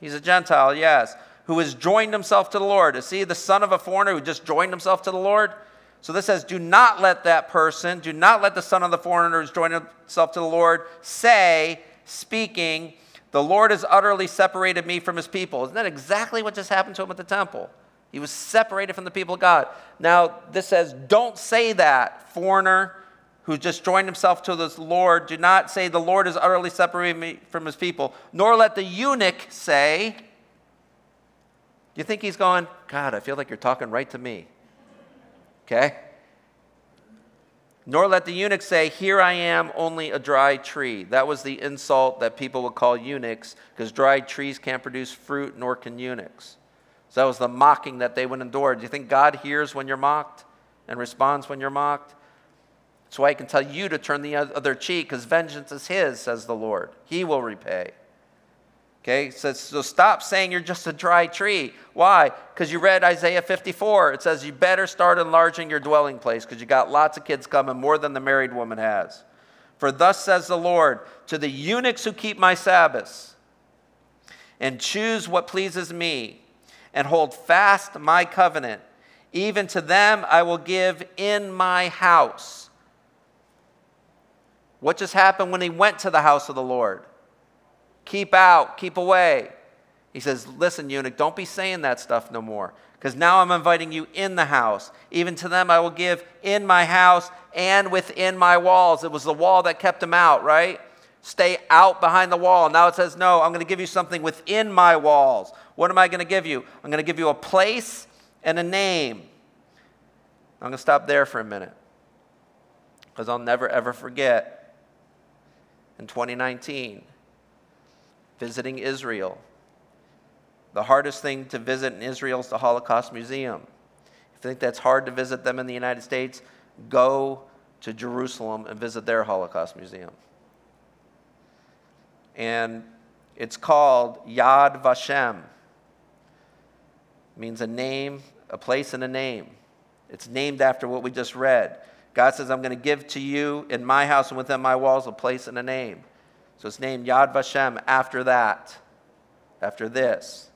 He's a Gentile, yes. Who has joined himself to the Lord. Is he the son of a foreigner who just joined himself to the Lord? So this says, Do not let that person, do not let the son of the foreigner who's joined himself to the Lord say, speaking, the Lord has utterly separated me from his people. Isn't that exactly what just happened to him at the temple? He was separated from the people of God. Now, this says, Don't say that, foreigner who just joined himself to the Lord, do not say, The Lord has utterly separated me from his people, nor let the eunuch say, Do you think he's going, God, I feel like you're talking right to me? Okay? Nor let the eunuch say, Here I am, only a dry tree. That was the insult that people would call eunuchs, because dried trees can't produce fruit, nor can eunuchs. So that was the mocking that they would endure. Do you think God hears when you're mocked and responds when you're mocked? That's why I can tell you to turn the other cheek, because vengeance is his, says the Lord. He will repay. Okay, says, so stop saying you're just a dry tree. Why? Because you read Isaiah 54. It says you better start enlarging your dwelling place because you got lots of kids coming, more than the married woman has. For thus says the Lord to the eunuchs who keep my Sabbaths and choose what pleases me and hold fast my covenant, even to them I will give in my house what just happened when he went to the house of the Lord? Keep out, keep away. He says, Listen, eunuch, don't be saying that stuff no more. Because now I'm inviting you in the house. Even to them I will give in my house and within my walls. It was the wall that kept him out, right? Stay out behind the wall. Now it says, No, I'm going to give you something within my walls. What am I going to give you? I'm going to give you a place and a name. I'm going to stop there for a minute because I'll never ever forget in 2019 visiting Israel. The hardest thing to visit in Israel is the Holocaust Museum. If you think that's hard to visit them in the United States, go to Jerusalem and visit their Holocaust Museum. And it's called Yad Vashem. It means a name, a place, and a name. It's named after what we just read. God says, I'm going to give to you in my house and within my walls a place and a name. So it's named Yad Vashem after that, after this.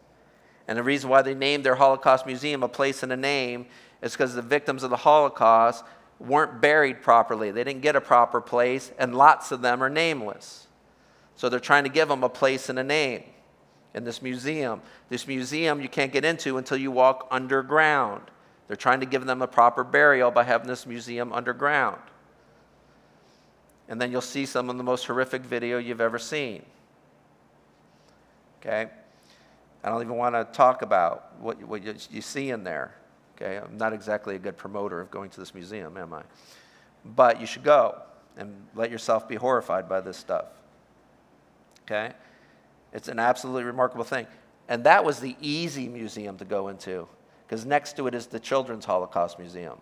And the reason why they named their Holocaust Museum a place and a name is because the victims of the Holocaust weren't buried properly. They didn't get a proper place, and lots of them are nameless. So they're trying to give them a place and a name in this museum. This museum you can't get into until you walk underground. They're trying to give them a proper burial by having this museum underground. And then you'll see some of the most horrific video you've ever seen. Okay? I don't even want to talk about what, what you, you see in there. Okay, I'm not exactly a good promoter of going to this museum, am I? But you should go and let yourself be horrified by this stuff. Okay? It's an absolutely remarkable thing. And that was the easy museum to go into because next to it is the Children's Holocaust Museum.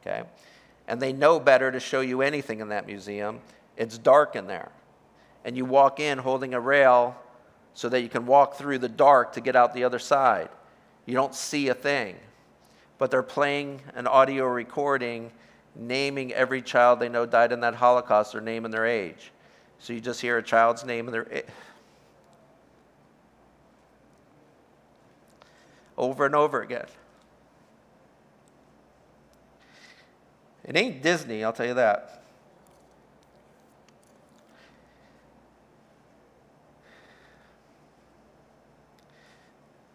Okay? And they know better to show you anything in that museum. It's dark in there. And you walk in holding a rail so that you can walk through the dark to get out the other side. You don't see a thing. But they're playing an audio recording naming every child they know died in that Holocaust, their name and their age. So you just hear a child's name and their over and over again. It ain't Disney, I'll tell you that.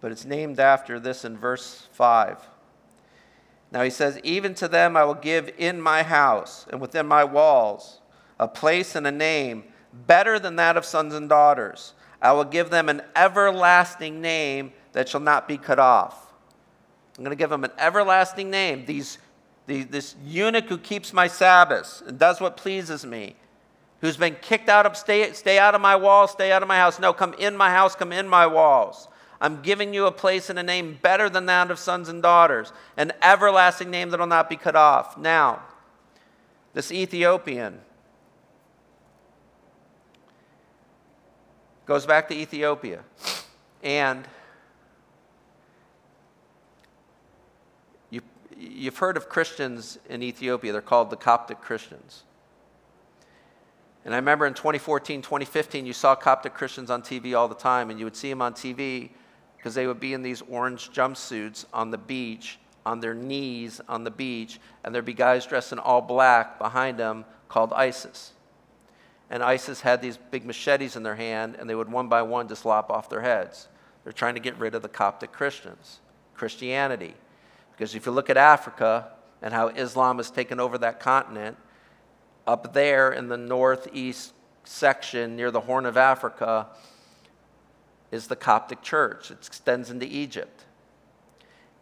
but it's named after this in verse 5. Now he says, Even to them I will give in my house and within my walls a place and a name better than that of sons and daughters. I will give them an everlasting name that shall not be cut off. I'm going to give them an everlasting name. These, the, this eunuch who keeps my Sabbaths and does what pleases me, who's been kicked out of, stay, stay out of my walls, stay out of my house. No, come in my house, come in my walls. I'm giving you a place and a name better than that of sons and daughters, an everlasting name that will not be cut off. Now, this Ethiopian goes back to Ethiopia, and you, you've heard of Christians in Ethiopia. They're called the Coptic Christians. And I remember in 2014, 2015, you saw Coptic Christians on TV all the time, and you would see them on TV because they would be in these orange jumpsuits on the beach, on their knees on the beach, and there'd be guys dressed in all black behind them called ISIS. And ISIS had these big machetes in their hand, and they would one by one just lop off their heads. They're trying to get rid of the Coptic Christians, Christianity. Because if you look at Africa and how Islam has taken over that continent, up there in the northeast section near the Horn of Africa, is the Coptic Church. It extends into Egypt.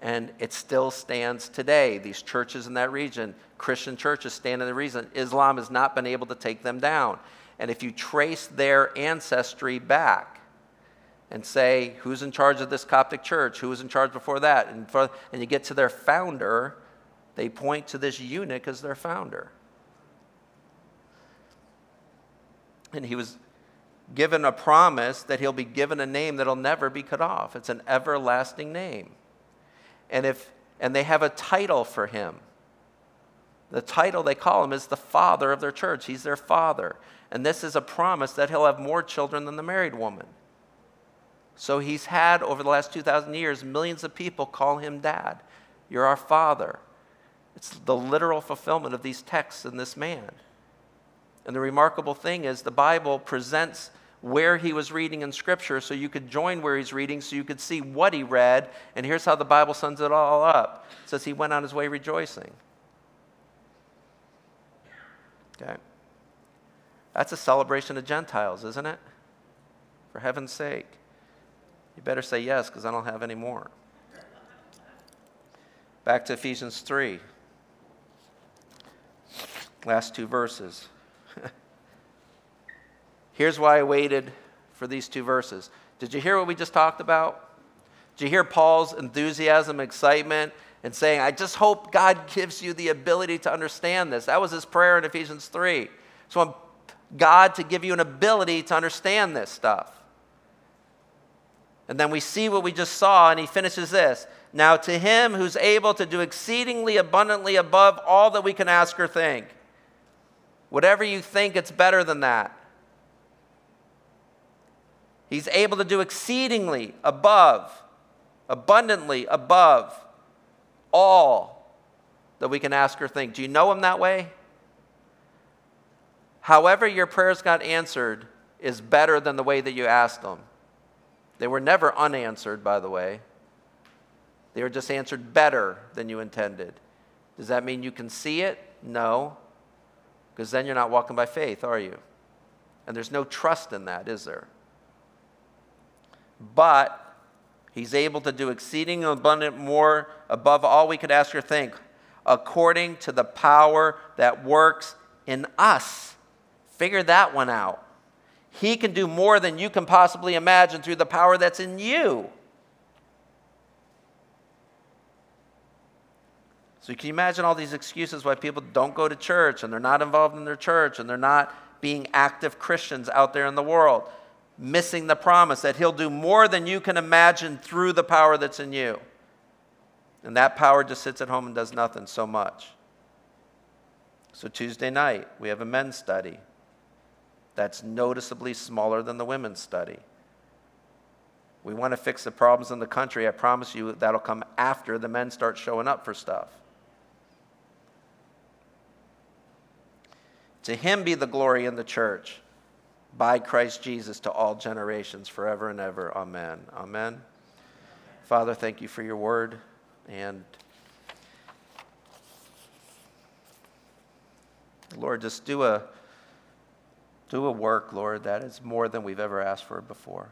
And it still stands today. These churches in that region, Christian churches, stand in the region. Islam has not been able to take them down. And if you trace their ancestry back and say, who's in charge of this Coptic church? Who was in charge before that? And, for, and you get to their founder, they point to this eunuch as their founder. And he was given a promise that he'll be given a name that'll never be cut off. It's an everlasting name. And if and they have a title for him. The title they call him is the father of their church. He's their father. And this is a promise that he'll have more children than the married woman. So he's had, over the last 2,000 years, millions of people call him dad. You're our father. It's the literal fulfillment of these texts in this man. And the remarkable thing is, the Bible presents where he was reading in Scripture so you could join where he's reading so you could see what he read. And here's how the Bible sums it all up it says he went on his way rejoicing. Okay. That's a celebration of Gentiles, isn't it? For heaven's sake. You better say yes, because I don't have any more. Back to Ephesians 3. Last two verses. Here's why I waited for these two verses. Did you hear what we just talked about? Did you hear Paul's enthusiasm, excitement, and saying, I just hope God gives you the ability to understand this? That was his prayer in Ephesians 3. So I want God to give you an ability to understand this stuff. And then we see what we just saw, and he finishes this. Now, to him who's able to do exceedingly abundantly above all that we can ask or think. Whatever you think, it's better than that. He's able to do exceedingly above, abundantly above all that we can ask or think. Do you know him that way? However, your prayers got answered is better than the way that you asked them. They were never unanswered, by the way. They were just answered better than you intended. Does that mean you can see it? No because then you're not walking by faith, are you? And there's no trust in that, is there? But he's able to do exceeding abundant more above all we could ask or think, according to the power that works in us. Figure that one out. He can do more than you can possibly imagine through the power that's in you. So can you imagine all these excuses why people don't go to church and they're not involved in their church and they're not being active Christians out there in the world, missing the promise that He'll do more than you can imagine through the power that's in you. And that power just sits at home and does nothing so much. So Tuesday night, we have a men's study that's noticeably smaller than the women's study. We want to fix the problems in the country. I promise you that'll come after the men start showing up for stuff. To him be the glory in the church by Christ Jesus to all generations, forever and ever. Amen. Amen. Father, thank you for your word. And Lord, just do a do a work, Lord, that is more than we've ever asked for before.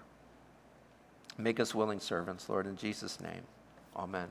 Make us willing servants, Lord, in Jesus' name. Amen.